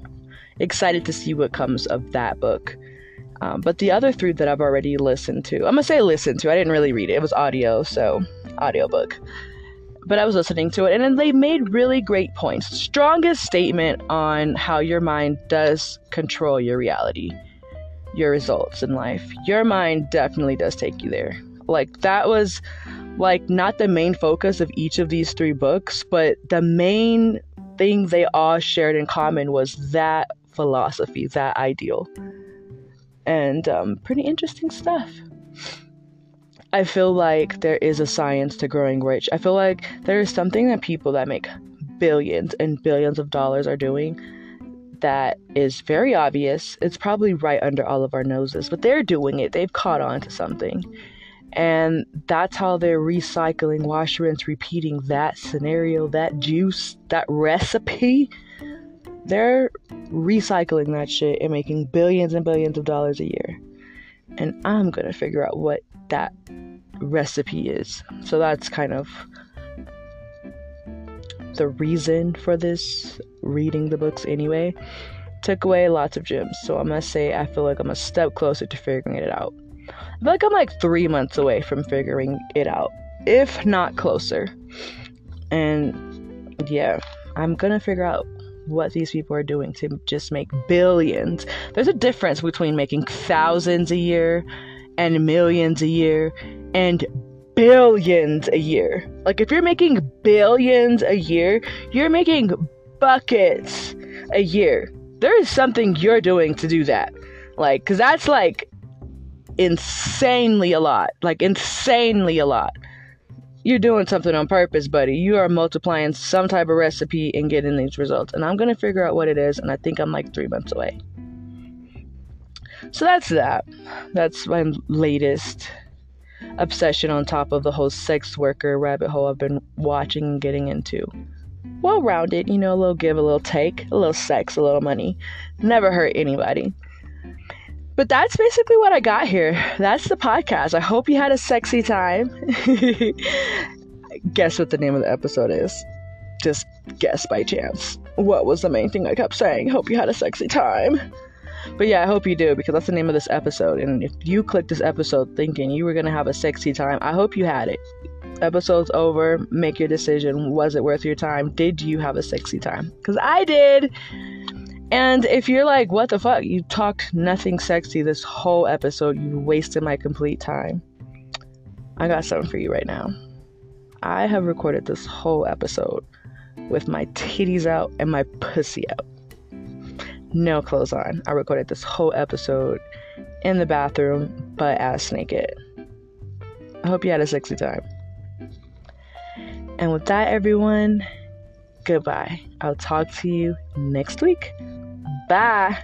excited to see what comes of that book. Um, but the other three that I've already listened to, I'm gonna say listen to. I didn't really read it. It was audio, so audiobook but I was listening to it, and they made really great points. Strongest statement on how your mind does control your reality, your results in life. Your mind definitely does take you there. Like, that was like not the main focus of each of these three books, but the main thing they all shared in common was that philosophy, that ideal. And um, pretty interesting stuff. I feel like there is a science to growing rich. I feel like there is something that people that make billions and billions of dollars are doing that is very obvious. It's probably right under all of our noses, but they're doing it. They've caught on to something. And that's how they're recycling, wash, rinse, repeating that scenario, that juice, that recipe. They're recycling that shit and making billions and billions of dollars a year. And I'm gonna figure out what that recipe is. So that's kind of the reason for this reading the books anyway. Took away lots of gems. So I must say, I feel like I'm a step closer to figuring it out. I feel like I'm like three months away from figuring it out, if not closer. And yeah, I'm gonna figure out what these people are doing to just make billions. There's a difference between making thousands a year and millions a year and billions a year. Like, if you're making billions a year, you're making buckets a year. There is something you're doing to do that. Like, because that's like insanely a lot. Like, insanely a lot. You're doing something on purpose, buddy. You are multiplying some type of recipe and getting these results. And I'm going to figure out what it is. And I think I'm like three months away. So that's that. That's my latest obsession on top of the whole sex worker rabbit hole I've been watching and getting into. Well rounded, you know, a little give, a little take, a little sex, a little money. Never hurt anybody. But that's basically what I got here. That's the podcast. I hope you had a sexy time. guess what the name of the episode is. Just guess by chance. What was the main thing I kept saying? Hope you had a sexy time. But yeah, I hope you do because that's the name of this episode. And if you clicked this episode thinking you were going to have a sexy time, I hope you had it. Episode's over. Make your decision. Was it worth your time? Did you have a sexy time? Because I did. And if you're like, what the fuck? You talked nothing sexy this whole episode. You wasted my complete time. I got something for you right now. I have recorded this whole episode with my titties out and my pussy out. No clothes on. I recorded this whole episode in the bathroom, butt ass naked. I hope you had a sexy time. And with that, everyone, goodbye. I'll talk to you next week. Bye.